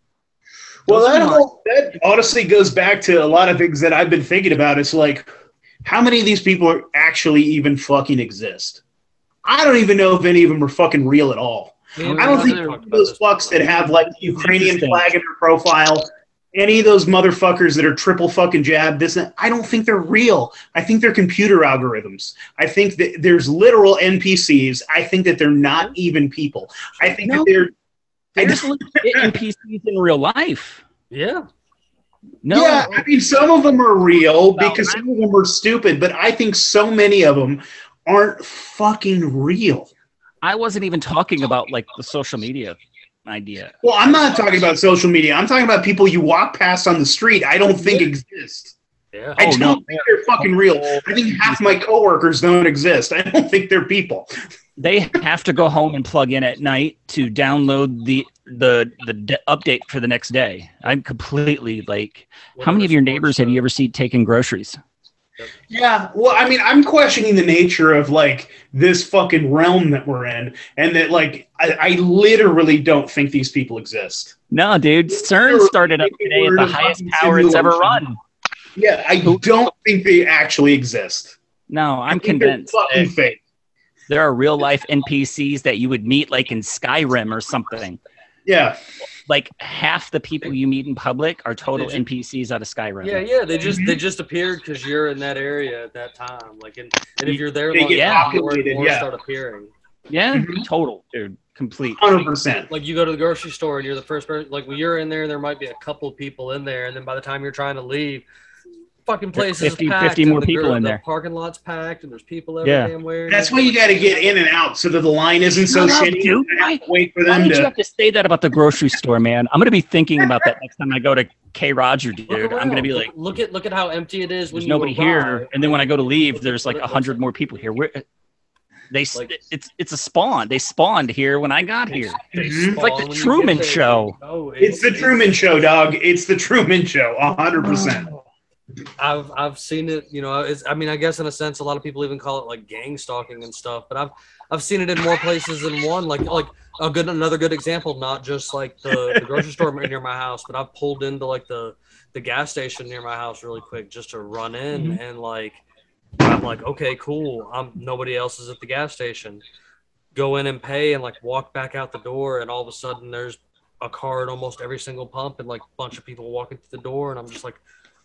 Well, that, whole, that honestly goes back to a lot of things that I've been thinking about. It's like, how many of these people are actually even fucking exist? I don't even know if any of them are fucking real at all. Me I don't think brother talked those fucks that have like the Ukrainian flag in their profile, any of those motherfuckers that are triple fucking jab, this, and- I don't think they're real. I think they're computer algorithms. I think that there's literal NPCs. I think that they're not even people. I think No. that they're. I There's don't- NPCs in real life. Yeah. No, Yeah, I mean, some of them are real because some of them are stupid, but I think so many of them aren't fucking real. I wasn't even talking about like the social media idea. Well, I'm not talking about social media. I'm talking about people you walk past on the street. I don't think exist. Yeah. I Oh, don't no. think they're fucking real. I think half my coworkers don't exist. I don't think they're people. They have to go home and plug in at night to download the the the d- update for the next day. I'm completely like, how many of your neighbors have you ever seen taking groceries? Yeah, well, I mean, I'm questioning the nature of like this fucking realm that we're in, and that like I, I literally don't think these people exist. No, dude. CERN started up today at the highest power it's ever run. Yeah, I don't think they actually exist. No, I'm convinced. Fucking fake. There are real life NPCs that you would meet like in Skyrim or something. Yeah, Like half the people you meet in public are total Did NPCs out of Skyrim. Yeah, yeah. They just Mm-hmm. they just appeared because you're in that area at that time. Like, and, and if you're there They long get enough, more more yeah. start appearing. Yeah, Mhm. total, dude. Complete. hundred percent. Like you go to the grocery store and you're the first person. Like when you're in there, there might be a couple people in there, and then by the time you're trying to leave, fucking There are place 50 packed. 50 more the people gr- in the there. Parking lot's packed, and there's people every Yeah. damn where. That's why you got to get in and out so that the line isn't so Shut up, shitty. dude. You have to Wait for Why them did you have to say that about the grocery store, man? I'm gonna be thinking about that next time I go to Kroger, dude. I'm gonna be like, look at look at how empty it is there's you nobody here, and then when I go to leave, there's like a hundred more people here. Where they Like- it's it's a spawn. They spawned here when I got here. Mhm. It's like the Truman. Show. Oh, It's the Truman Show, dog. It's the Truman Show, hundred percent. I've I've seen it. You know, it's, I mean, I guess in a sense, a lot of people even call it like gang stalking and stuff. But I've I've seen it in more places than one. Like like a good another good example, not just like the, the grocery store [LAUGHS] near my house, but I've pulled into like the the gas station near my house really quick just to run in Mhm. and like I'm like, okay, cool. I'm nobody else is at the gas station. Go in and pay and like walk back out the door, and all of a sudden there's a car at almost every single pump and like a bunch of people walking through the door, and I'm just like,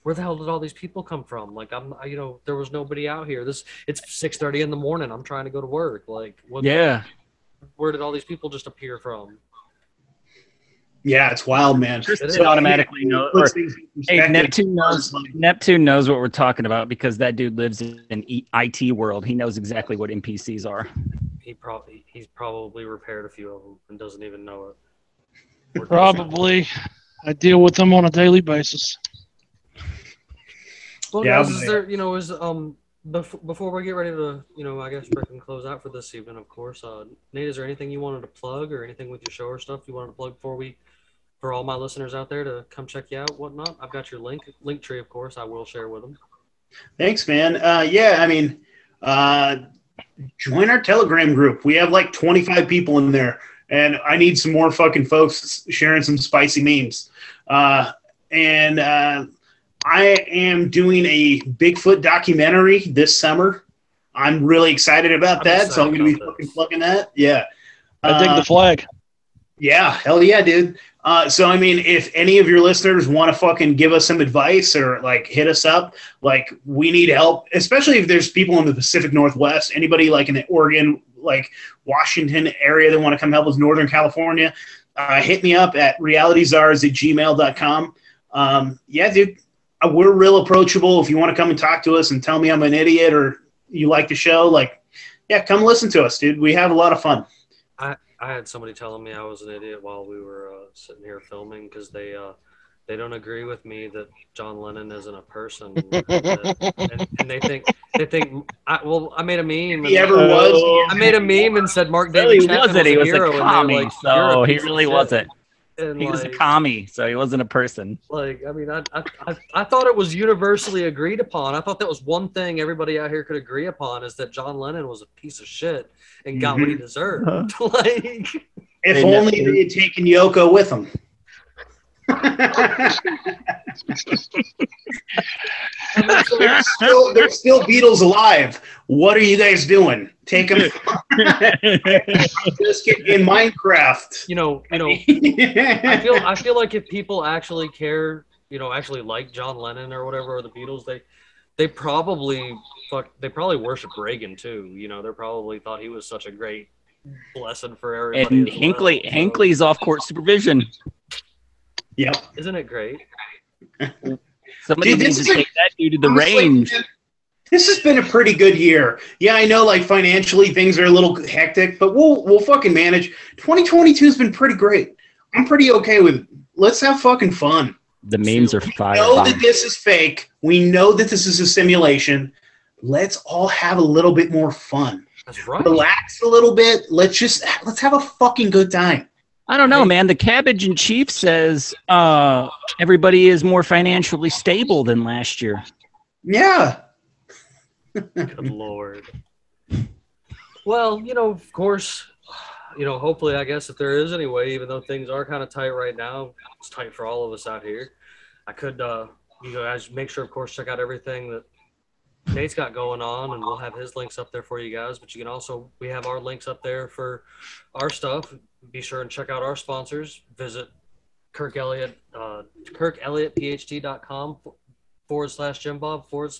where the hell did all these people come from? Like I'm, I- you know, there was nobody out here. This it's six thirty in the morning. I'm trying to go to work. Like, what? Yeah, Where did all these people just appear from? Yeah, it's wild, man. It is. They automatically know. Or, Puts things in hey. Neptune knows. Neptune knows what we're talking about because that dude lives in E- IT world. He knows exactly what NPCs are. He probably he's probably repaired a few of them and doesn't even know it. Or does. Probably. I deal with them on a daily basis. Well, Yeah, guys, is there, you know, is um before, before we get ready to, you know, I guess freaking close out for this evening, of course. Uh, Nate, is there anything you wanted to plug or anything with your show or stuff you wanted to plug before we, for all my listeners out there to come check you out, whatnot? I've got your link link tree, of course. I will share with them. Thanks, man. Uh, yeah, I mean, uh, join our Telegram group. We have like 25 people in there, and I need some more fucking folks sharing some spicy memes. Uh, and uh, I am doing a Bigfoot documentary this summer. I'm really excited about I'm that, so I'm going to be excited fucking plugging that. Yeah. I dig Uh, the flag. yeah, hell yeah, dude. Uh, so I mean, if any of your listeners want to fucking give us some advice or like hit us up, like we need help, especially if there's people in the Pacific Northwest, anybody like in the Oregon, like Washington area that want to come help us, Northern California, uh, hit me up at realityczars at gmail.com. Um, yeah, dude, uh, we're real approachable. If you want to come and talk to us and tell me I'm an idiot or you like the show, like, yeah, come listen to us, dude. We have a lot of fun. I I had somebody telling me I was an idiot while we were uh, sitting here filming because they uh, they don't agree with me that John Lennon isn't a person, [LAUGHS] and, and they think they think I, well I made a meme. He and- ever was. I made a meme and said Mark David really Chapman wasn't. He was was a hero, a and commie, like, "You're a so he really wasn't. And He was a like- commie, so he wasn't a person. Like, I mean, I, I, I, I thought it was universally agreed upon. I thought that was one thing everybody out here could agree upon is that John Lennon was a piece of shit and got what he mm-hmm. deserved. Uh-huh. [LAUGHS] like, If only never- they had taken Yoko with them. There's, still, there's still Beatles alive. What are you guys doing? Take them. Just get in Minecraft. you know, you know, I feel, I feel like if people actually care, you know, actually like John Lennon or whatever, or the Beatles, they, they probably fuck, they probably worship Reagan too. You know, they probably thought he was such a great blessing for everybody. and as well. Hinckley, So, Hinckley's off court supervision. Yep. isn't it great? [LAUGHS] Somebody Dude, needs this to is a- take that dude to the Honestly, range. This has been a pretty good year. Yeah, I know like financially things are a little hectic, but we'll we'll fucking manage. 2022 has been pretty great. I'm pretty okay with it. Let's have fucking fun. The memes are We know bomb. that this is fake. We know that this is a simulation. Let's all have a little bit more fun. That's right. Relax a little bit. Let's just let's have a fucking good time. I don't know, man. The cabbage in chief says uh, everybody is more financially stable than last year. Yeah. Good lord. Well, you know, of course, you know, hopefully, I guess if there is any way, even though things are kind of tight right now, it's tight for all of us out here. I could, uh, you know, guys make sure, of course, check out everything that Nate's got going on, and we'll have his links up there for you guys. But you can also, we have our links up there for our stuff. Be sure and check out our sponsors. Visit Kirk Elliott, uh, KirkElliottPhD.com forward slash Jim Bob forward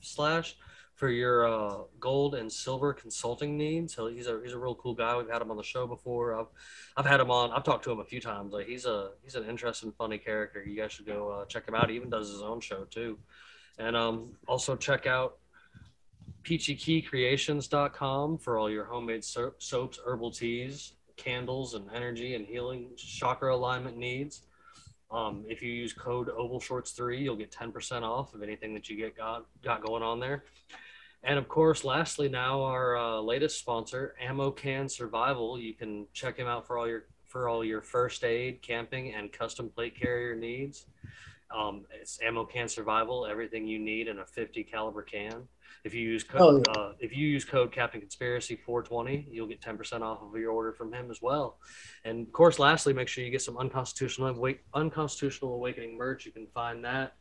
slash for your uh, gold and silver consulting needs. So he's a he's a real cool guy. We've had him on the show before. I've I've had him on. I've talked to him a few times. Like he's a he's an interesting, funny character. You guys should go uh, check him out. He even does his own show too. And um, also check out peachykicreations.com for all your homemade so- soaps, herbal teas, candles, and energy and healing chakra alignment needs. Um, if you use code Oval Shorts three, you'll get ten percent off of anything that you get got got going on there. And of course, lastly, now our uh, latest sponsor, Ammo Can Survival. You can check him out for all your for all your first aid, camping, and custom plate carrier needs. Um, it's Ammo Can Survival, everything you need in a 50 caliber can. If you use Oh, code, uh, if you use code Captain Conspiracy 420, you'll get 10% off of your order from him as well. And of course, lastly, make sure you get some unconstitutional awake, unconstitutional awakening merch. You can find that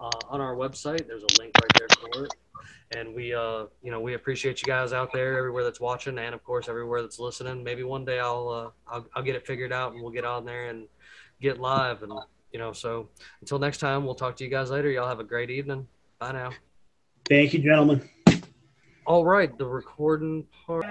uh, on our website. There's a link right there for it. And we, uh, you know, we appreciate you guys out there, everywhere that's watching, and of course everywhere that's listening. Maybe one day I'll, uh, I'll, I'll get it figured out, and we'll get on there and get live. And you know, so until next time, we'll talk to you guys later. Y'all have a great evening. Bye now. Thank you, gentlemen. All right, the recording part.